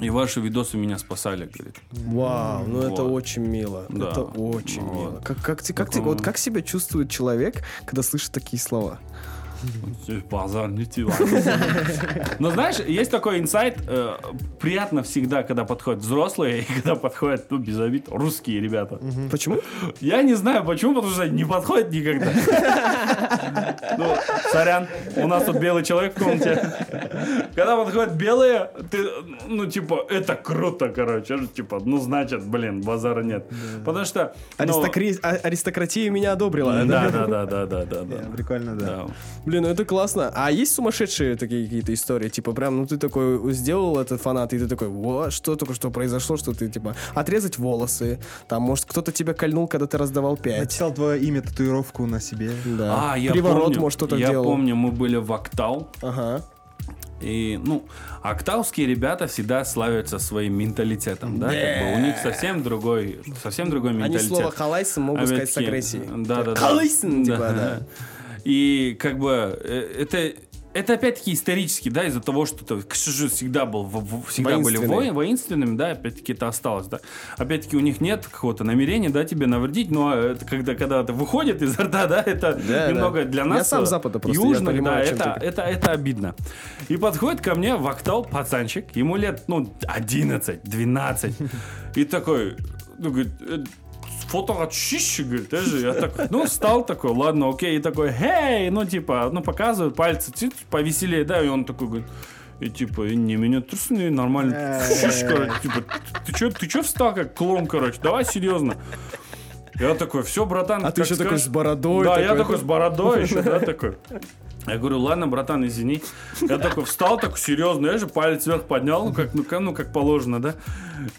И ваши видосы меня спасали, говорит. Вау, ну это Вот. очень мило. Да. Это очень Вот. мило. Как, как, ты- как, ты- вот как себя чувствует человек, когда слышит такие слова? Базар не тела. Но знаешь, есть такой инсайт. э, приятно всегда, когда подходят взрослые, и когда подходят, ну, без обид, русские ребята. Почему? Я не знаю почему, потому что не подходят никогда. Ну, сорян, у нас тут белый человек в комнате. Когда подходят белые, ты, ну, типа, это круто, короче. Типа, ну, значит, блин, базара нет. Потому что... ну, а- Аристократия меня одобрила. Да, да, да, да, да, да, да. Прикольно, да. Да. Блин, ну это классно. А есть сумасшедшие такие какие-то истории? Типа, прям, ну ты такой сделал этот фанат, и ты такой, вот, что только что произошло, что ты, типа, отрезать волосы. Там, может, кто-то тебя кольнул, когда ты раздавал пять. Написал твое имя, татуировку на себе. Да. А, я Приворот, помню, может, кто-то Я делал. помню, мы были в Октау, Ага. и, ну, октавские ребята всегда славятся своим менталитетом, да, как бы у них совсем другой, совсем другой Они менталитет. слово халайсен могут сказать с агрессией. Да, да, да. Халайсен, типа, да. И как бы э, это это опять-таки исторически, да, из-за того, что ты Кшижу всегда был, в- в- всегда были воин, воинственными, да, опять-таки это осталось, да. Опять-таки у них нет какого-то намерения, да, тебе навредить, но это когда, когда это выходит изо рта, да, это Да, немного да. для Я нас, сам э, Запада просто, я южных, понимаю, да, это, ты. это, это обидно. И подходит ко мне в пацанчик, ему лет, ну, 11, 12, и такой, ну, говорит, «Э, фотоотчище, говорит, я же, я так, ну, встал такой, ладно, окей, и такой, хей, ну, типа, ну, показывают пальцы, чуть повеселее, да, и он такой говорит, и типа, и не, меня трусные, нормально, чушь, короче, типа, ты чё, ты чё встал как клоун, короче, давай серьезно. Я такой, все, братан, А ты еще такой скажешь». с бородой. Да, я такой с бородой еще, да, такой. Я говорю, ладно, братан, извини. Я такой встал, так серьезно, я же палец вверх поднял, ну как, ну, как- ну, как положено, да.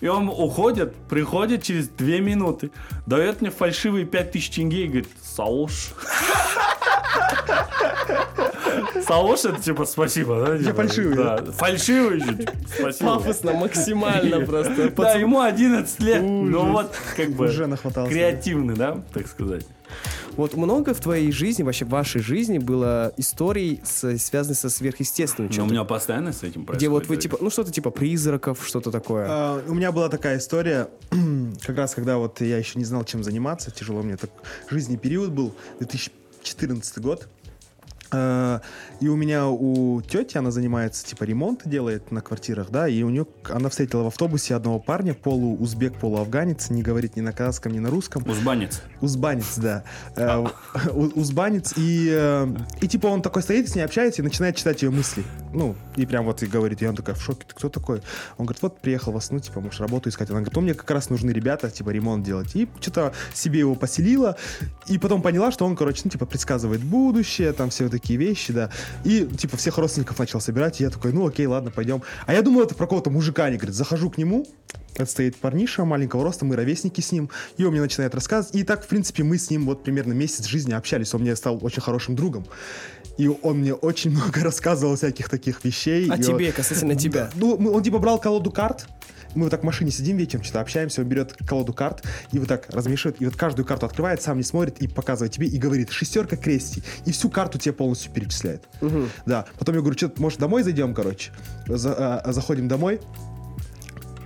И он уходит, приходит через две минуты, дает мне фальшивые 5000 тенге и говорит, Сауш. Сауш это типа спасибо, да? типа, фальшивый, Да, фальшивый еще, типа, спасибо. Пафосно, максимально просто. Да, ему 11 лет, ну вот как бы Уже нахватался. креативный, да, так сказать. Вот много в твоей жизни, вообще в вашей жизни было историй, с- связанных со сверхъестественным Но у чем-то? меня постоянно с этим происходит. Где вот вы типа, ну что-то типа призраков, что-то такое. А, У меня была такая история, как раз когда вот я еще не знал, чем заниматься, тяжело мне так жизненный период был, 2014 год. А, И у меня у тети, она занимается, типа, ремонт делает на квартирах, да, и у нее, она встретила в автобусе одного парня, полуузбек, полуафганец, не говорит ни на казахском, ни на русском. Узбанец. Узбанец, да. Э, у- Узбанец. И, э, и типа он такой стоит, с ней общается и начинает читать ее мысли. Ну, и прям вот и говорит, и он такой в шоке, ты кто такой? Он говорит, вот приехал вас, ну, типа, можешь работу искать. Она говорит, ну, мне как раз нужны ребята, типа, ремонт делать. И что-то себе его поселила. И потом поняла, что он, короче, ну, типа, предсказывает будущее, там все такие вещи, да. И, типа, всех родственников начал собирать. И я такой, ну, окей, ладно, пойдем. А я думал, это про какого-то мужика. Они говорят, захожу к нему, это стоит парниша маленького роста, мы ровесники с ним, и он мне начинает рассказывать. И так, в принципе, мы с ним вот примерно месяц жизни общались. Он мне стал очень хорошим другом. И он мне очень много рассказывал всяких таких вещей. А тебе, он- касательно тебя. Ну, он типа брал колоду карт, мы вот так в машине сидим вечером, что-то общаемся, он берет колоду карт и вот так размешивает, и вот каждую карту открывает, сам не смотрит и показывает тебе, и говорит, шестерка крести, и всю карту тебе полностью перечисляет. Да, потом я говорю, что, может, домой зайдем, короче? За- а, заходим домой,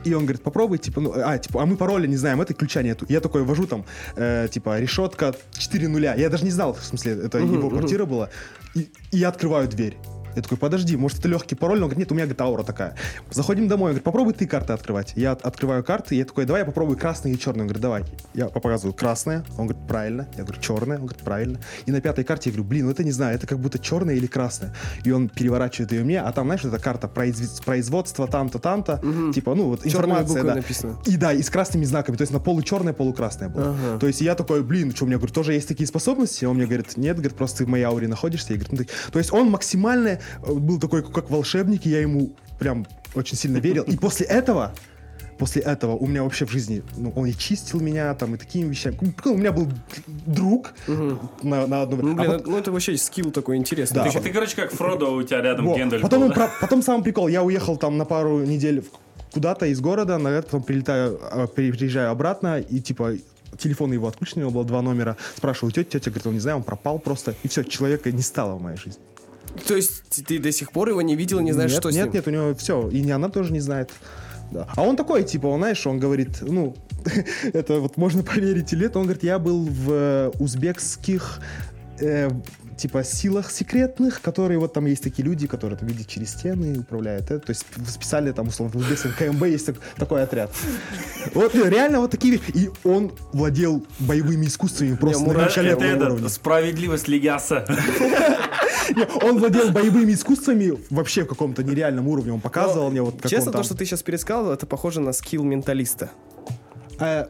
и он говорит, попробуй, типа, ну, а, типа, а мы пароля не знаем, это ключа нету. Я такой ввожу там, э, типа, решетка 4 нуля. Я даже не знал, в смысле, это его квартира была. И, и я открываю дверь. Я такой, подожди, может это легкий пароль? Он говорит, нет, у меня говорит, аура такая. Заходим домой, он говорит, попробуй ты карты открывать. Я от- открываю карты, я такой, давай я попробую красные и черные. Он говорит, давай. Я показываю красное, он говорит, правильно. Я говорю, черное, он говорит, правильно. И на пятой карте я говорю, блин, ну это не знаю, это как будто черное или красное. И он переворачивает ее мне, а там, знаешь, это карта производ- производства там-то, там-то. Типа, ну вот Черными информация, да. написано. И да, и с красными знаками. То есть на получерное, полукрасное было. Ага. То есть я такой, блин, что у меня, говорю, тоже есть такие способности? Он мне говорит, нет, говорит, просто ты в моей ауре находишься. Я говорю, ну, ты- То есть он максимально был такой, как волшебник, и я ему прям очень сильно верил. И после этого, после этого у меня вообще в жизни, ну, он и чистил меня там, и такими вещами. У меня был друг на, на одно Ну, блин, А это- ну это вообще скилл такой интересный. Да. Ты Ты, ты, короче, как Фродо, у тебя рядом Вот. Гендальф Потом, был, он да? про- потом самый прикол. Я уехал там на пару недель в- куда-то из города, на это потом прилетаю, а, при- приезжаю обратно, и типа телефон его отключен, у него было два номера. Спрашиваю тетя, тетя говорит, он не знаю, он пропал просто. И все, человека не стало в моей жизни. То есть ты до сих пор его не видел, не знаешь, нет, что с нет, ним? нет, у него все. И не она тоже не знает. Да. А он такой, типа, он, знаешь, он говорит, ну, это вот можно поверить или нет, он говорит, я был в э, узбекских э, типа силах секретных, которые вот там есть такие люди, которые там видят через стены, управляют это. То есть специально там, условно, в узбекском КМБ есть так- такой отряд. Вот э, реально вот такие. И он владел боевыми искусствами просто на Это, это уровне. справедливость Лигиаса. Он владел боевыми искусствами вообще в каком-то нереальном уровне. Он показывал мне вот Честно, то, что ты сейчас пересказал, это похоже на скилл менталиста. Э,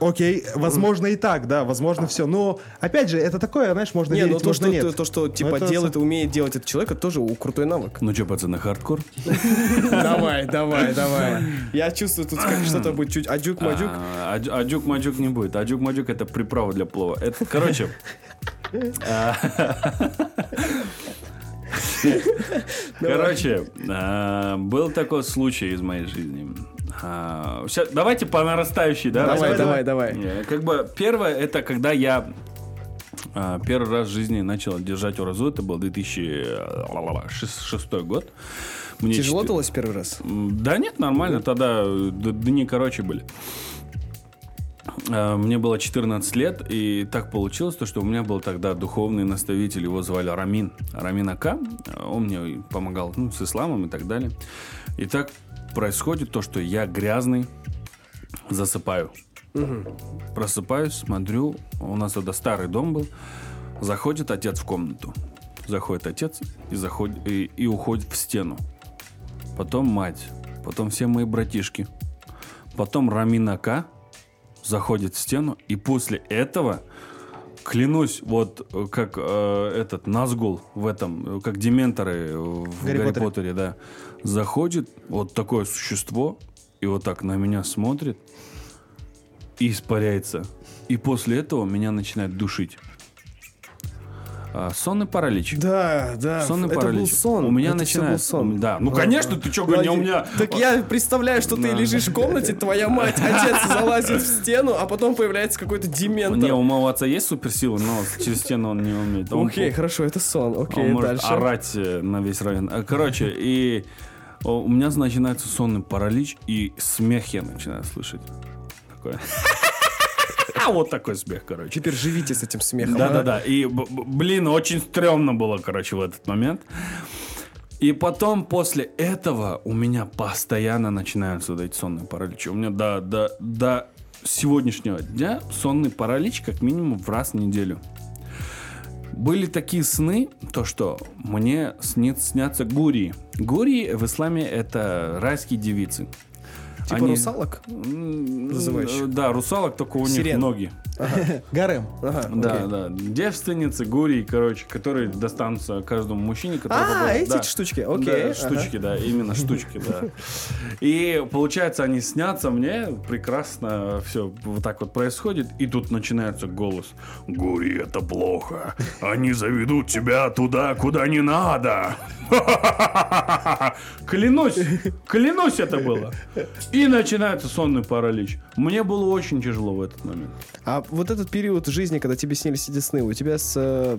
Окей, возможно и так, да, возможно все. Но, опять же, это такое, знаешь, можно Не, верить, ну то, можно что, нет. то, то, что типа это делает и умеет делать этот человек, это тоже у- крутой навык. Ну что, пацаны, хардкор? Давай, давай, давай. Я чувствую, тут как что-то будет чуть адюк-мадюк. А, адю- Адюк-мадюк не будет. Адюк-мадюк это приправа для плова. Это, короче, а, Короче, а, был такой случай из моей жизни. А, давайте по нарастающей, да? Давай, давай, давай. Как бы первое, это когда я а, первый раз в жизни начал держать уразу, это был 2006 год. Мне Тяжело четы- далось первый раз? Да нет, нормально, тогда дни короче были. Э, Мне было 14 лет, и так получилось, то, что у меня был тогда духовный наставитель, его звали Рамин, Рамин Ака. Он мне помогал ну, с исламом и так далее. И так происходит то, что я грязный засыпаю. Просыпаюсь, смотрю, у нас тогда старый дом был, заходит отец в комнату. Заходит отец и, заходит, и, и уходит в стену. Потом мать, потом все мои братишки. Потом Раминака заходит в стену, и после этого, клянусь, вот э, как э, этот Назгул в этом, э, как дементоры в Гарри Гарри, Поттере. Поттере, да, заходит вот такое существо, и вот так на меня смотрит, и испаряется. И после этого меня начинает душить. А, сонный паралич. Да, да. Сонный это паралич. был сон. У меня это начинает. был сон. Да. Ну, конечно, ты Да, не у меня. Так я представляю, что ты лежишь в комнате, твоя мать, отец залазит в стену, а потом появляется какой-то Не, дементор. у моего отца есть суперсилы, но через стену он не умеет. Он, Окей, хорошо, это сон. он Окей, может дальше. орать э, на весь район. А, Короче, и у меня начинается сонный паралич, и смех я начинаю слышать. Вот такой смех, короче. Теперь живите с этим смехом. Да, а? да, да. И, блин, очень стрёмно было, короче, в этот момент. И потом, после этого, у меня постоянно начинаются вот эти сонные параличи. У меня до, до, до сегодняшнего дня сонный паралич как минимум в раз в неделю. Были такие сны, то что мне снит, снятся гурии. Гурии в исламе это райские девицы. Типа русалок? м, Называющих. Да, русалок, только у них Сирен. ноги. Гарем. Ага, Да, окей. да. Девственницы, гурии, короче, которые достанутся каждому мужчине, который... А, эти да. штучки, Да, окей. ага. штучки, да, именно штучки, да. И получается, они снятся мне, прекрасно все вот так вот происходит, и тут начинается голос. Гури, это плохо. Они заведут тебя туда, куда не надо. Клянусь, клянусь это было. И И начинается сонный паралич. Мне было очень тяжело в этот момент. А вот этот период жизни, когда тебе снились эти сны, у тебя с э,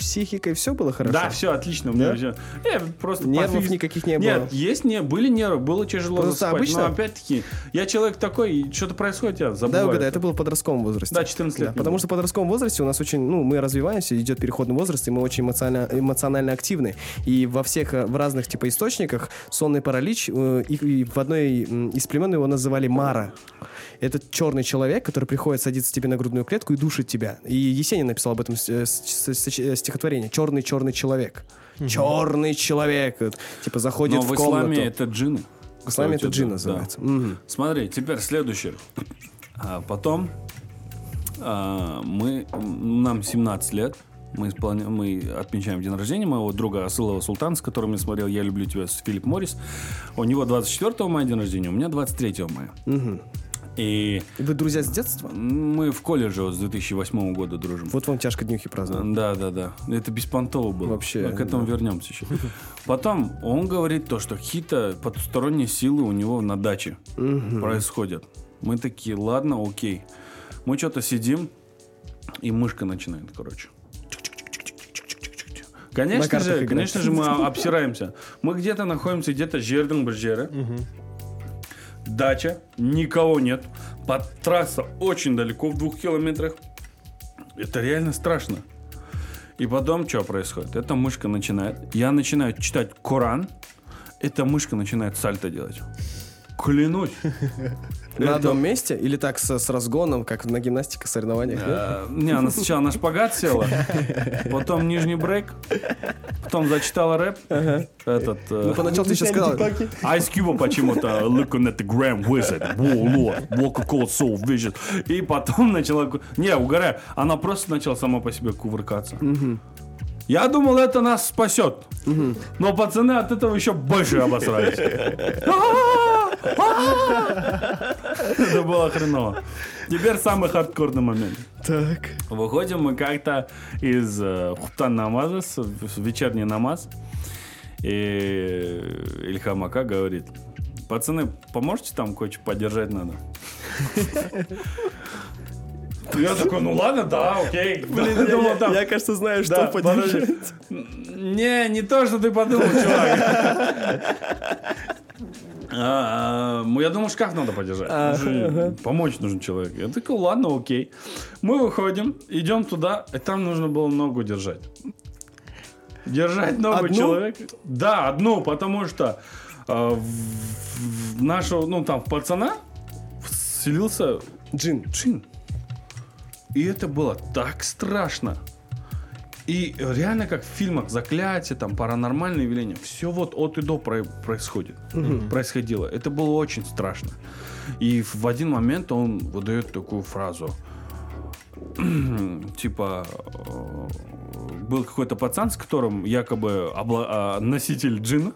психикой все было хорошо? Да, все отлично. Да? всё- Я просто Нервов пофиг- никаких не было? Нет, есть не, были нервы, было тяжело Просто засыпать. обычно- Но опять-таки, я человек такой, что-то происходит, я Да, забываю. угадай, это было в подростковом возрасте. Да, 14 лет Да, потому было. что в подростковом возрасте у нас очень, ну, мы развиваемся, идет переходный возраст, и мы очень эмоционально, эмоционально активны. И во всех, э, в разных, типа, источниках сонный паралич, э, и, и в одной из племен его называли Мара. Это черный человек, который приходит, садится тебе на грудную клетку и душит тебя. И Есенин написал об этом э, с- стихотворение. Черный, черный человек. Черный человек. Типа заходит Но в в комнату. исламе это джинны. В исламе это джин да. называется. Смотри, теперь следующее. А потом а, мы, нам 17 лет, мы, исполня- мы отмечаем день рождения моего друга Асылова Султана, с которым я смотрел «Я люблю тебя» с Филипп Моррис. У него 24 мая день рождения, у меня 23 мая. И Вы друзья с детства? мы в колледже с 2008 года дружим. Вот вам тяжко днюхи праздновать. Да, да, да. Это беспонтово было. Вообще, Но к этому да. вернемся еще. Потом он говорит то, что какие-то потусторонние силы у него на даче происходят. Мы такие, ладно, окей. Мы что-то сидим, и мышка начинает, короче. Конечно же, конечно же, мы обсираемся. Мы где-то находимся, где-то жердың бір жері. Дача, никого нет. Под трасса очень далеко, в двух километрах. Это реально страшно. И потом что происходит? Эта мышка начинает. Я начинаю читать Коран. Эта мышка начинает сальто делать. Клянусь. На одном месте? Или так с, разгоном, как на гимнастике соревнованиях? Не, она сначала на шпагат села, потом нижний брейк, потом зачитала рэп. Этот... э, Ну, поначалу ты еще сказал... Ice Cube почему-то looking at the Grand Wizard, Warlord, Walker Cold Soul Vision. И потом начала... Не, угораю. Она просто начала сама по себе кувыркаться. Я думал, это нас спасет. Но пацаны от этого еще больше обосрались. Это было хреново. Теперь самый хардкорный момент. Так. Выходим мы как-то из э, хуптан намаза, вечерний намаз. И Ильхам Ака говорит, пацаны, поможете там кое-что поддержать надо? Я такой, ну ладно, да, окей. Блин, я думал, там... Я, кажется, знаю, что Да, поддержать. Не, не то, что ты подумал, чувак. А, а, Я думал, шкаф надо подержать. А, Помочь нужен человек. Я такой, ладно, окей. Мы выходим, идем туда, и там нужно было ногу держать. Держать ногу Одну? человека. Да, одну, потому что в, в нашего, ну там, в пацана вселился Джин. джин. И это было так страшно. И реально как в фильмах «Заклятие», там «Паранормальное явление», все вот от и до про- происходит. Происходило. Это было очень страшно. И в один момент он выдает такую фразу. типа, э, был какой-то пацан, с которым якобы обла- а, носитель джина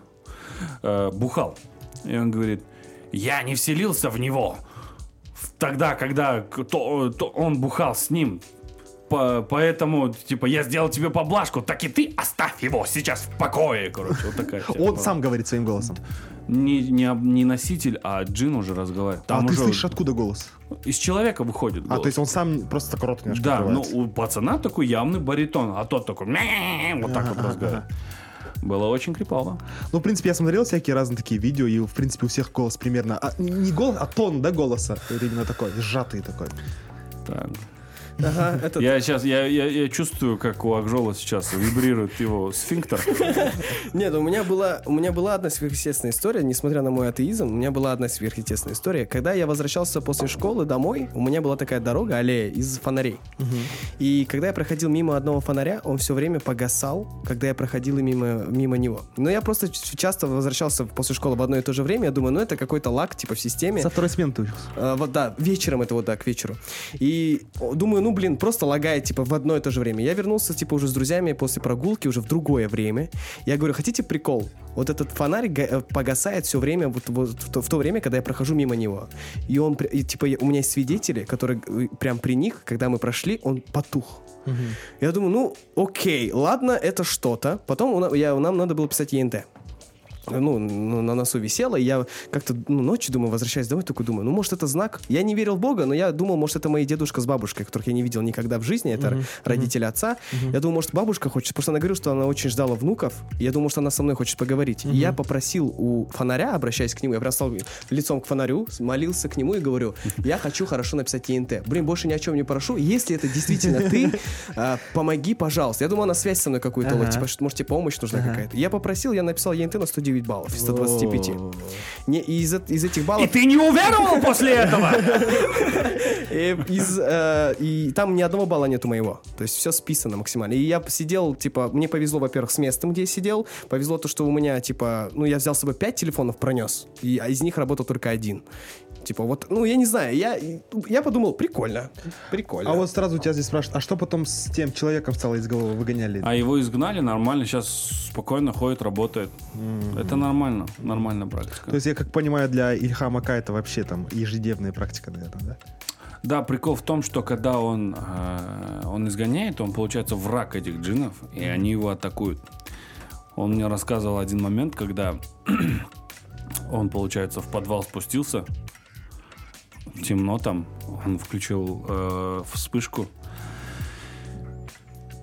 э, бухал. И он говорит, я не вселился в него тогда, когда то- то он бухал с ним. По- поэтому, типа, я сделал тебе поблажку, так и ты оставь его сейчас в покое, короче. Вот такая Он сам говорит своим голосом. Не, не, не носитель, а джин уже разговаривает. Там а ты уже слышишь, откуда голос? из человека выходит А, голос. то есть он сам просто рот немножко Да, ну у пацана такой явный баритон, а тот такой вот так вот разговаривает. Было очень крипово. Ну, в принципе, я смотрел всякие разные такие видео, и, в принципе, у всех голос примерно... а, не голос, а тон, да, голоса. Вот именно такой, сжатый такой. Так. Ага. Я сейчас, я, я, я чувствую, как у Акжола сейчас вибрирует его сфинктер. Нет, у меня была, у меня была одна сверхъестественная история, несмотря на мой атеизм, у меня была одна сверхъестественная история. Когда я возвращался после школы домой, у меня была такая дорога, аллея из фонарей. И когда я проходил мимо одного фонаря, он все время погасал, когда я проходил мимо, мимо него. Но я просто часто возвращался после школы в одно и то же время, я думаю, ну это какой-то лак, типа в системе. Со второй смены ты учился. А, вот да, вечером это вот да, к вечеру. И думаю, ну блин, просто лагает типа в одно и то же время. Я вернулся типа уже с друзьями после прогулки уже в другое время. Я говорю, хотите прикол? Вот этот фонарь га- э, погасает все время вот, вот в, то, в то время, когда я прохожу мимо него. И он и, типа у меня есть свидетели, которые э, прям при них, когда мы прошли, он потух. Я думаю, ну окей, ладно, это что-то. Потом у я, нам надо было писать ЕНТ. Ну, на носу висела, и я как-то ну, ночью, думаю, возвращаясь домой, такой думаю, ну, может, это знак? Я не верил в Бога, но я думал, может, это мои дедушка с бабушкой, которых я не видел никогда в жизни, это родители отца. Я думал, может, бабушка хочет, потому что она говорила, что она очень ждала внуков, я думал, что она со мной хочет поговорить. И я попросил у фонаря, обращаясь к нему, я прям стал лицом к фонарю, молился к нему и говорю, я хочу хорошо написать ЕНТ. Блин, больше ни о чем не прошу, если это действительно ты, а, помоги, пожалуйста. Я думал, она связь со мной какую-то, типа, может, тебе помощь нужна какая-то. Я попросил, я написал ЕНТ на 109 баллов из 125. Не, и из, из этих И баллов... ты не уверовал после этого? э, из, э, и там ни одного балла нету моего. То есть все списано максимально. И я сидел, типа, мне повезло, во-первых, с местом, где я сидел. Повезло то, что у меня, типа, ну, я взял с собой 5 телефонов, пронес. И, а из них работал только один. Типа, вот, ну, я не знаю, я, я подумал, прикольно, прикольно. А вот сразу у тебя здесь спрашивают, а что потом с тем человеком стало из головы, выгоняли? А его изгнали нормально, сейчас спокойно ходит, работает. Это нормально, нормальная практика. То есть, я как понимаю, для Ильхама Ка это вообще там ежедневная практика, наверное, да? Да, прикол в том, что когда он, э, он изгоняет, он получается враг этих джинов, и они его атакуют. Он мне рассказывал один момент, когда он, получается, в подвал спустился, темно там, он включил э, вспышку,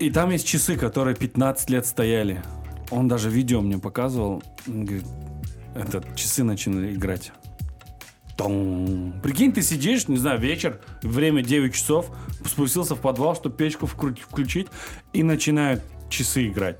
и там есть часы, которые 15 лет стояли. Он даже видео мне показывал. Он говорит, это часы начали играть. Тон. Прикинь, ты сидишь, не знаю, вечер, время 9 часов, спустился в подвал, чтобы печку включить, и начинают часы играть.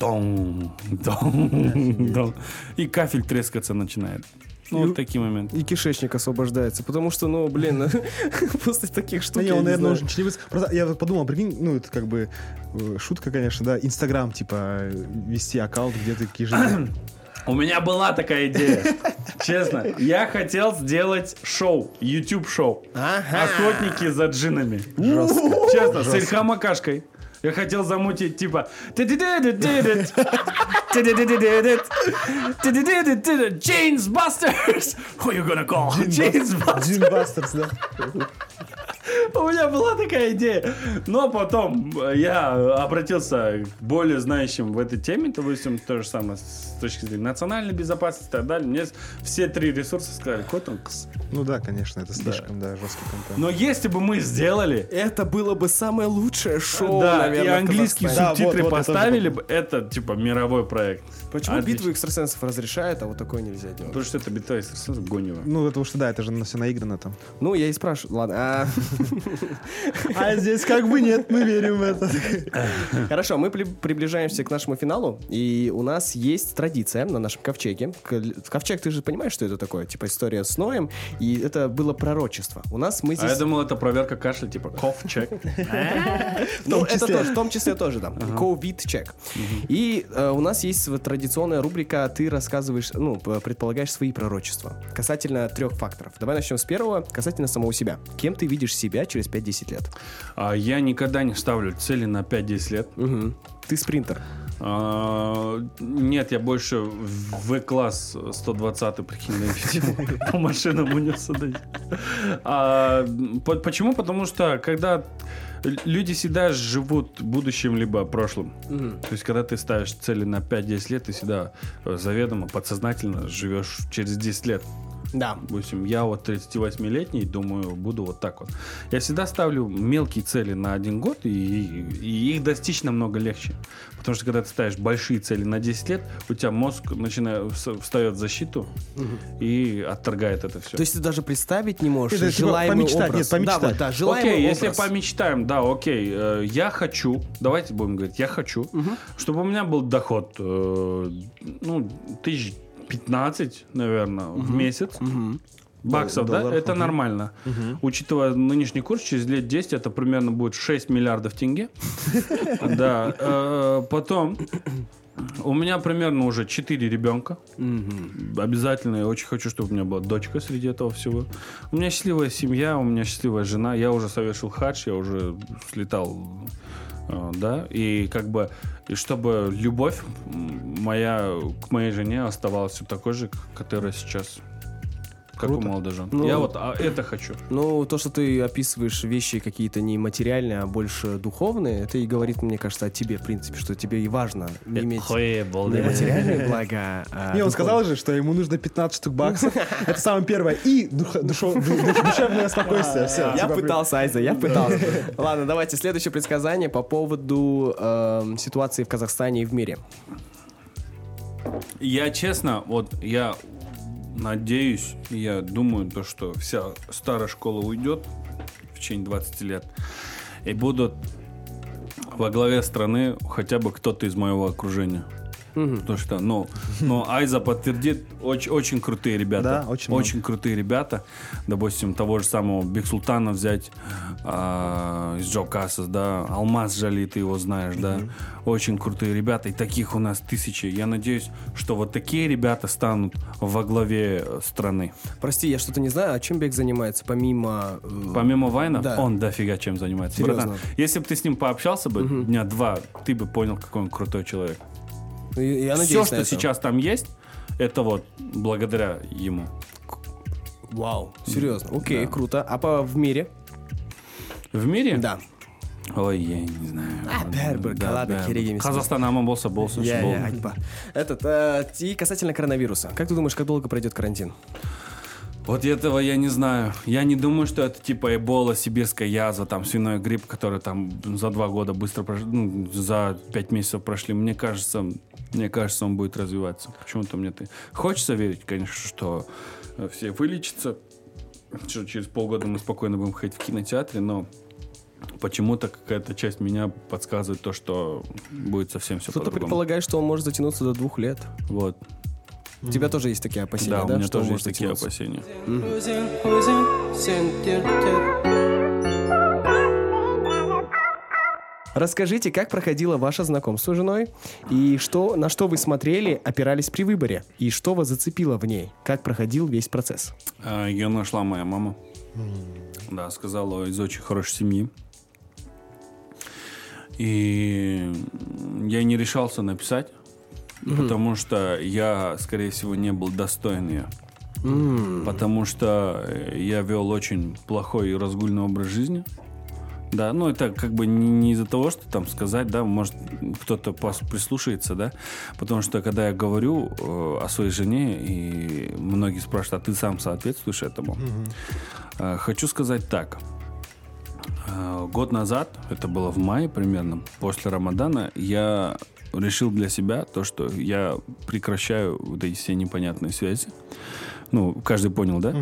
Тон, тон, тон. И кафель трескаться начинает. Ну, вот такие моменты. И кишечник освобождается, потому что, ну, блин, после таких штук я наверное, чревыс- Просто я вот подумал, прикинь, ну, это как бы э, шутка, конечно, да, Инстаграм, типа, вести аккаунт, где ты ежедневно. У меня была такая идея. Честно, я хотел сделать шоу, YouTube шоу. Охотники за джинами. Честно, с Ильхам Акашкой. Я хотел замутить типа Chains Busters! Who you gonna call? Chains Busters! Джин Бастерс, да? У меня была такая идея. Но потом э, я обратился к более знающим в этой теме, допустим, то же самое с точки зрения национальной безопасности и так далее. Мне все три ресурса сказали, Котункс. Ну да, конечно, это слишком, да, жесткий контент. Но если бы мы сделали Это было бы самое лучшее шоу, да, наверное, и английские. Да, вот, субтитры вот, тоже поставили бы, это типа мировой проект. Почему Отлично. битву экстрасенсов разрешают, а вот такое нельзя делать? Потому что это битва экстрасенсов Гонева. Ну, потому что, да, это же все наиграно там. Ну, я и спрашиваю. Ладно. а, А здесь как бы нет, мы верим в это. Хорошо, мы при- приближаемся к нашему финалу, и у нас есть традиция на нашем ковчеге. Ковчег, ты же понимаешь, что это такое? Типа история с Ноем, и это было пророчество. У нас мы А я здесь... думал, это проверка кашля, типа коф-чек. Ну, том это тоже, в том числе тоже, да. COVID-чек. И э, у нас есть традиционная рубрика «Ты рассказываешь, ну, предполагаешь свои пророчества» касательно трех факторов. Давай начнем с первого, касательно самого себя. Кем ты видишь себя через 5-10 лет? А Я никогда не ставлю цели на 5-10 лет. Мгм. Ты спринтер. А, Нет, я больше в В-класс 120 прикинь, по машинам унесся. А, по- Почему? Потому что когда люди всегда живут будущим либо прошлым. То есть, когда ты ставишь цели на 5-10 лет, ты всегда э, заведомо, подсознательно живешь через 10 лет. Да. Допустим, я вот 38-летний, думаю, буду вот так вот. Я всегда ставлю мелкие цели на один год, и, и их достичь намного легче. Потому что когда ты ставишь большие цели на 10 лет, у тебя мозг начинает вс- встает в защиту и отторгает это все. То есть ты даже представить не можешь Это желаемый помечтать, образ. нет, помечтать. Да, вот, да, желаемый Окей, если образ. помечтаем, да, окей, э, я хочу, давайте будем говорить, я хочу, чтобы у меня был доход, э, ну, тысяч 15, наверное, в месяц. Баксов, да? Долларов, Это мгм. нормально. Учитывая нынешний курс, через лет 10 это примерно будет 6 миллиардов тенге. Да. э, Потом у меня примерно уже 4 ребенка. Обязательно. Я очень хочу, чтобы у меня была дочка среди этого всего. У меня счастливая семья, у меня счастливая жена. Я уже совершил хадж, я уже слетал да, и как бы, и чтобы любовь моя к моей жене оставалась все такой же, которая сейчас как у молодожен. Ну, я вот а, это хочу. Ну, то, что ты описываешь вещи какие-то не материальные, а больше духовные, это и говорит, мне кажется, о тебе, в принципе, что тебе и важно иметь не материальные блага, а Не, он сказал же, что ему нужно 15 штук баксов. Это самое первое. И душевное спокойствие. Все. Я пытался, Айза, я пытался. Ладно, давайте следующее предсказание по поводу эм, ситуации в Казахстане и в мире. Я честно, вот я надеюсь, я думаю, то, что вся старая школа уйдет в течение 20 лет. И будут во главе страны хотя бы кто-то из моего окружения. Потому что, ну, но Айза подтвердит, очень, очень крутые ребята. Да, очень много. очень крутые ребята. Допустим, того же самого Бексултана взять а, из Джо Кассас, да, Алмаз Жали, ты его знаешь, да. Очень крутые ребята, и таких у нас тысячи. Я надеюсь, что вот такие ребята станут во главе э, страны. Прости, я что-то не знаю, а чем Бек занимается, помимо... э, Помимо Вайна, Да. он дофига чем занимается. Серьезно? Братан, если бы ты с ним пообщался бы дня два, ты бы понял, какой он крутой человек. И- я Все, надеюсь на что это. сейчас там есть, это вот благодаря ему. Вау, серьезно. Окей, Да. круто. А по, в мире? В мире? Да. Ой, я не знаю. А, бәрібір, Да, қалады, керек емес. Қазақстан аман болса болсын. Айтпа. Этот, э, и касательно коронавируса. Как ты думаешь, как долго пройдет карантин? Вот этого я не знаю. Я не думаю, что это типа эбола, сибирская язва, там свиной грипп, который там за два года быстро прош- ну, за пять месяцев прошли. Мне кажется, мне кажется, он будет развиваться. Почему-то мне ты хочется верить, конечно, что э, все вылечатся, что через полгода мы спокойно будем ходить в кинотеатре, но почему-то какая-то часть меня подсказывает то, что будет совсем все Кто-то по-другому. предполагает, что он может затянуться до двух лет. Вот. У тебя тоже есть такие опасения, Да, да? у меня что он тоже есть такие опасения. Өзің, Расскажите, как проходило ваше знакомство с женой, и что, на что вы смотрели, опирались при выборе, и что вас зацепило в ней, как проходил весь процесс. А, Ее нашла моя мама. Да, сказала из очень хорошей семьи. И я не решался написать, потому что я, скорее всего, не был достоин ее. Потому что я вел очень плохой и разгульный образ жизни. Да, ну это как бы не, из-за того, что там сказать, да, может кто-то прислушается, да, потому что когда я говорю э, о своей жене, и многие спрашивают, а ты сам соответствуешь этому, Э, хочу сказать так. Э, Год назад, это было в мае примерно, после Рамадана, я решил для себя то, что я прекращаю вот эти все непонятные связи. Ну, каждый понял, да?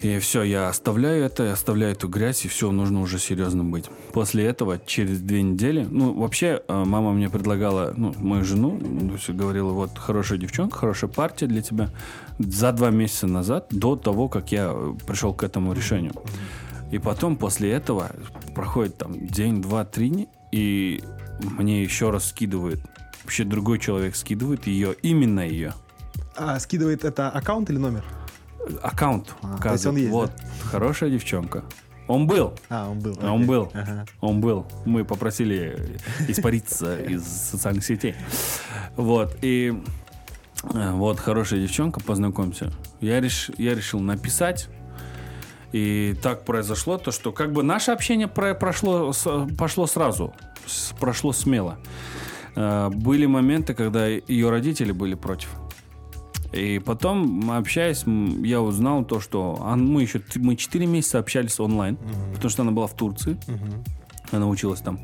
И все, я оставляю это, оставляю эту грязь, и все, нужно уже серьезно быть. После этого, через две недели, ну, вообще, э, мама мне предлагала, ну, мою жену, говорила, вот, хорошая девчонка, хорошая партия для тебя. За два месяца назад, до того, как я э, пришел к этому решению. И потом, после этого, проходит там день, два, три, и мне еще раз скидывает, вообще другой человек скидывает ее, именно ее. А скидывает это аккаунт или номер? Аккаунт. А, то есть он есть, Вот, хорошая девчонка. Он был. А, он был. Он окей. был. Ага. Он был. Мы попросили испариться из социальных сетей. Вот. И э, вот хорошая девчонка, познакомься. Я, реш- я решил написать. И так произошло то, что как бы наше общение про- прошло, с- пошло сразу, с- прошло смело. Э, Были моменты, когда ее родители были против. И потом, общаясь, я узнал то, что мы еще мы 4 месяца общались онлайн, потому что она была в Турции, она училась там.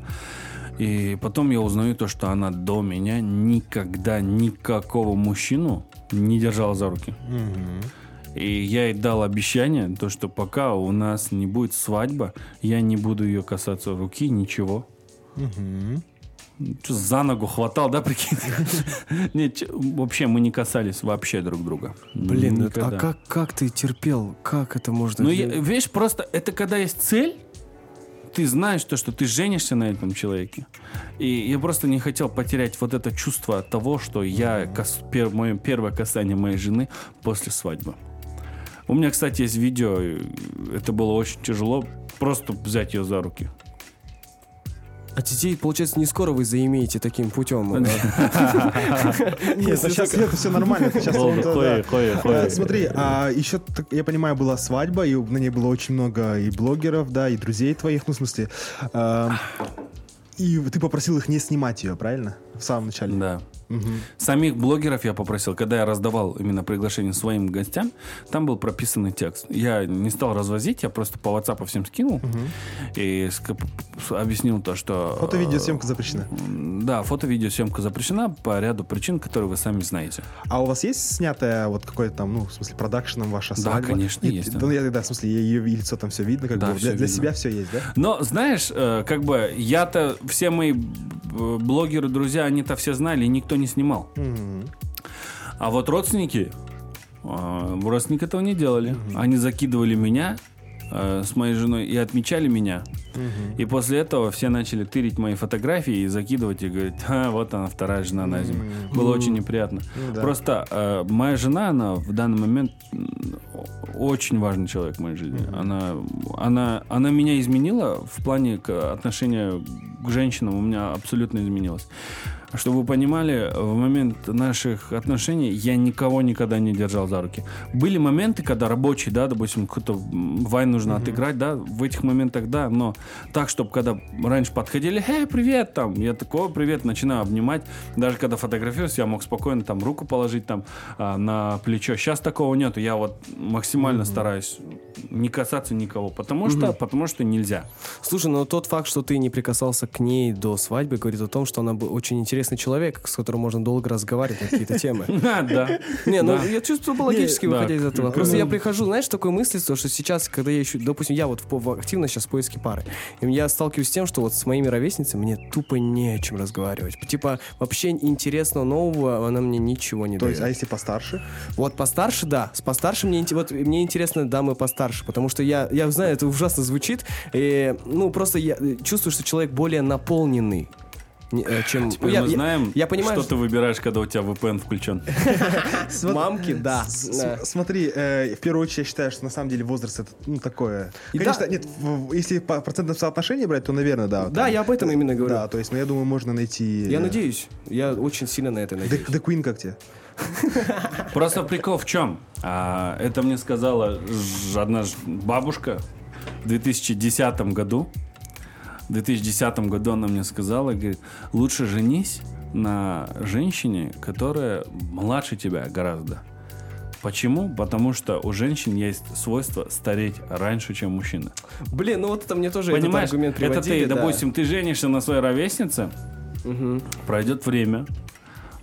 И потом я узнаю то, что она до меня никогда никакого мужчину не держала за руки. И я ей дал обещание, то, что пока у нас не будет свадьба, я не буду ее касаться руки, ничего. Чё, за ногу хватал, да, прикинь? Нет, вообще мы не касались вообще друг друга. Блин, это- а как, как ты терпел? Как это можно... Ну, видишь, просто это когда есть цель, ты знаешь то, что ты женишься на этом человеке. И я просто не хотел потерять вот это чувство того, что я кас- пер- мое первое касание моей жены после свадьбы. У меня, кстати, есть видео, это было очень тяжело, просто взять ее за руки. А детей, получается, не скоро вы заимеете таким путем. Нет, сейчас это все нормально. Э, Смотри, а еще, так, я понимаю, была свадьба, и на ней было очень много и блогеров, да, и друзей твоих, ну, в смысле. э, И ты попросил их не снимать ее, правильно? В самом начале. Да. Самих блогеров я попросил, когда я раздавал именно приглашение своим гостям, там был прописанный текст. Я не стал развозить, я просто по WhatsApp всем скинул и ск- с- объяснил то, что... Фото-видеосъемка запрещена. М, Да, фото-видеосъемка запрещена по ряду причин, которые вы сами знаете. А у вас есть снятая вот какой-то там, ну, в смысле, продакшеном ваша Да, свадьба? конечно, Нет, есть, Да, да. ну, я, да, в смысле, ее лицо там все видно, как Да, бы для, для видно. себя все есть, да? Но, знаешь, э, как бы я-то, все мои э, блогеры, друзья, они-то все знали, и никто не снимал. Мгм. А вот родственники, э, родственники этого не делали. Они закидывали меня э, с моей женой и отмечали меня. И после этого все начали тырить мои фотографии и закидывать и говорить, а, вот она, вторая жена на зиму. Было очень неприятно. Ну да. Просто э, моя жена, она в данный момент очень важный человек в моей жизни. Она, она, она меня изменила в плане к отношения к женщинам. У меня абсолютно изменилось. Чтобы вы понимали, в момент наших отношений я никого никогда не держал за руки. Были моменты, когда рабочий, да, допустим, какой-то вайн нужно отыграть, да, в этих моментах, да, но так, чтобы когда раньше подходили, эй, привет, там, я такой, привет, начинаю обнимать. Даже когда фотографируюсь, я мог спокойно там руку положить там а, на плечо. Сейчас такого нету. Я вот максимально стараюсь не касаться никого, потому что, потому что нельзя. Слушай, но тот факт, что ты не прикасался к ней до свадьбы, говорит о том, что она очень интересный человек, с которым можно долго разговаривать на какие-то темы. Да. Не, ну я чувствую логически, выходя из этого. Просто я прихожу, знаешь, такой мысли, что сейчас, когда я ищу, допустим, я вот активно сейчас в поиске пары, и я сталкиваюсь с тем, что вот с моими ровесницами мне тупо не о чем разговаривать. Типа, вообще интересного нового она мне ничего не То есть, а дает. если постарше? Вот постарше, да. С постарше мне, вот, мне интересно дамы постарше, потому что я, я знаю, это ужасно звучит, и, ну, просто я э, чувствую, что человек более наполненный, не- чем... Теперь я, мы я- знаем, я понимаю, что ты выбираешь, когда у тебя VPN включен. Смо- Мамки, да. С- с- Смотри, э, в первую очередь я считаю, что на самом деле возраст это ну такое. Конечно, нет, если по процентном соотношении брать, то, наверное, да. Да, я об этом именно говорю. Да, то есть, ну я думаю, можно найти. Я э, надеюсь. Я очень сильно на это надеюсь. The Queen как тебе? Просто прикол в чем? А, это мне сказала одна бабушка в 2010 году. В 2010 году она мне сказала, говорит, лучше женись на женщине, которая младше тебя гораздо. Почему? Потому что у женщин есть свойство стареть раньше, чем мужчины. Блин, ну вот это мне тоже Понимаешь, этот аргумент это приводили. ты, да. допустим, ты женишься на своей ровеснице, Мгм. пройдет время,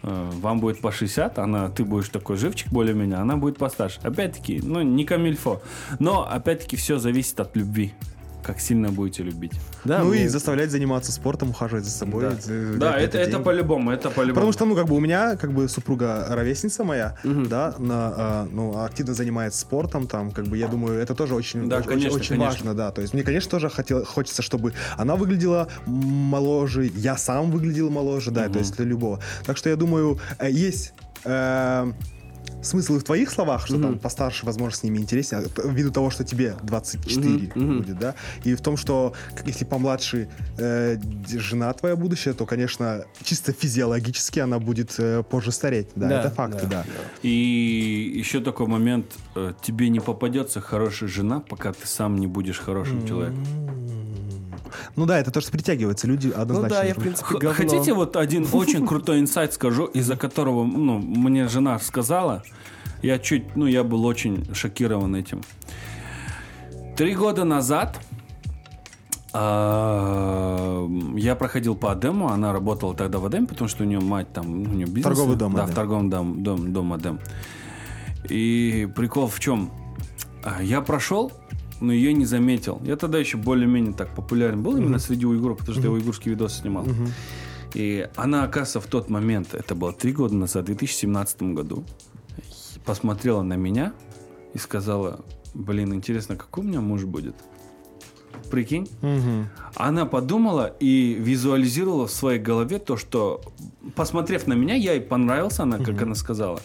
э, вам будет по 60, она, ты будешь такой живчик более-менее, она будет постарше. Опять-таки, ну, не камильфо. Но, опять-таки, все зависит от любви. Как сильно будете любить. Да, ну мне- и заставлять заниматься спортом, ухаживать за собой. Да, за- Да, это, это по-любому, это по-любому. Потому что, ну, как бы у меня, как бы, супруга ровесница моя, да, на, а, ну, активно занимается спортом, там, как бы, я думаю, это тоже очень, Да, очень, конечно, очень конечно. важно, да. То есть мне, конечно, тоже хотел, хочется, чтобы она выглядела моложе, я сам выглядел моложе, да, то есть для любого. Так что я думаю, э, есть э, смысл и в твоих словах, что там постарше, возможно, с ними интереснее, а, ввиду того, что тебе 24 будет, да, и в том, что если помладше э, жена твоя будущая, то, конечно, чисто физиологически она будет э, позже стареть, да, Да, это факты, да, да. И еще такой момент, э, тебе не попадется хорошая жена, пока ты сам не будешь хорошим человеком. Ну да, это то, что притягивается, люди Ну однозначно. да, я, в принципе, говно. Хотите вот один очень крутой инсайт скажу, из-за которого, ну, мне жена сказала, я чуть, ну, я был очень шокирован этим. Три года назад а, я проходил по Адему, она работала тогда в Адеме, потому что у нее мать там, ну, у нее бизнес. Торговый дом Да, Адем. в торговом дом, дом, дом Адем. И прикол в чем? А, Я прошел, но ее не заметил. Я тогда еще более-менее так популярен был именно среди уйгуров, потому что я уйгурские видосы снимал. И она, оказывается, в тот момент, это было три года назад, в 2017 году, посмотрела на меня и сказала, блин, интересно, какой у меня муж будет? Прикинь? Мгм. Она подумала и визуализировала в своей голове то, что, посмотрев на меня, я ей понравился, она, как она сказала.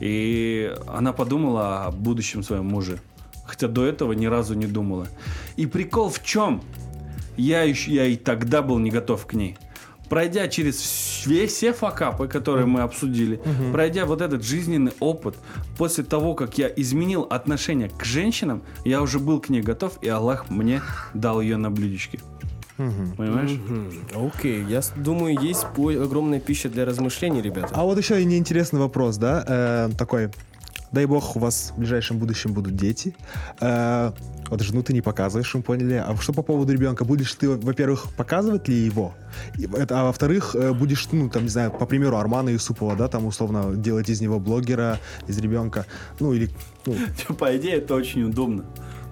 И она подумала о будущем своем муже. Хотя до этого ни разу не думала. И прикол в чем? я, еще, я и тогда был не готов к ней. Пройдя через все, все факапы, которые мы обсудили, пройдя вот этот жизненный опыт, после того, как я изменил отношение к женщинам, я уже был к ней готов, и Аллах мне дал ее на блюдечке. Понимаешь? Мгм. Окей, я думаю, есть огромная пища для размышлений, ребята. А вот еще и неинтересный вопрос, да, э, такой. Дай бог, у вас в ближайшем будущем будут дети. Э, вот жену ты не показываешь, мы поняли. А что по поводу ребенка? Будешь ты, во-первых, показывать ли его? А во-вторых, э, будешь, ну, там, не знаю, по примеру Армана Юсупова, да, там, условно, делать из него блогера, из ребенка. Ну, или, ну, По идее, это очень удобно.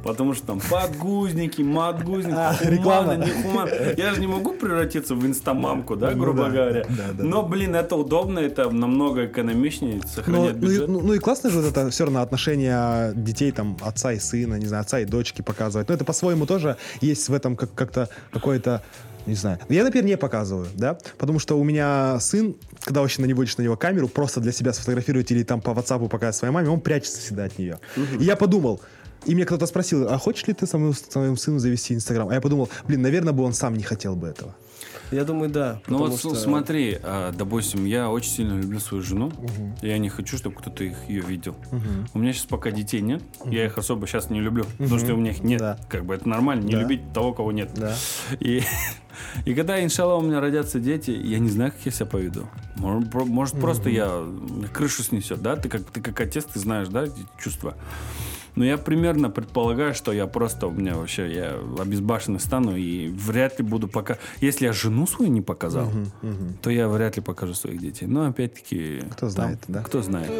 Потому что там подгузники, матгузники, А, реклама. не хумана. Я же не могу превратиться в инстамамку, да, Ну грубо да, говоря. да, да. Но, блин, это удобно, это намного экономичнее, Ну, сохраняет ну, бюджет. ну, ну и классно же вот это все равно отношения детей, там, отца и сына, не знаю, отца и дочки показывать. Но это по-своему тоже есть в этом как- как-то какое-то не знаю. Я, например, не показываю, да, потому что у меня сын, когда вообще наводишь на него камеру, просто для себя сфотографировать или там по WhatsApp показать своей маме, он прячется всегда от нее. И я подумал, и мне кто-то спросил, а хочешь ли ты своему, своему сыну завести Инстаграм? А я подумал, блин, наверное, бы он сам не хотел бы этого. Я думаю, да. Ну вот что- смотри, а, допустим, я очень сильно люблю свою жену. и Я не хочу, чтобы кто-то их, ее видел. У меня сейчас пока детей нет. Я их особо сейчас не люблю. Потому что у меня их нет. Да. Как бы это нормально, не Да. любить того, кого нет. Да. И, и когда, иншалла, у меня родятся дети, я не знаю, как я себя поведу. Может, может, просто я крышу снесет, да? Ты как, ты как отец, ты знаешь, да, эти чувства. Но я примерно предполагаю, что я просто, у меня вообще, я обезбашенный стану и вряд ли буду пока... Если я жену свою не показал, то я вряд ли покажу своих детей. Но опять-таки... Кто знает, да? Кто знает.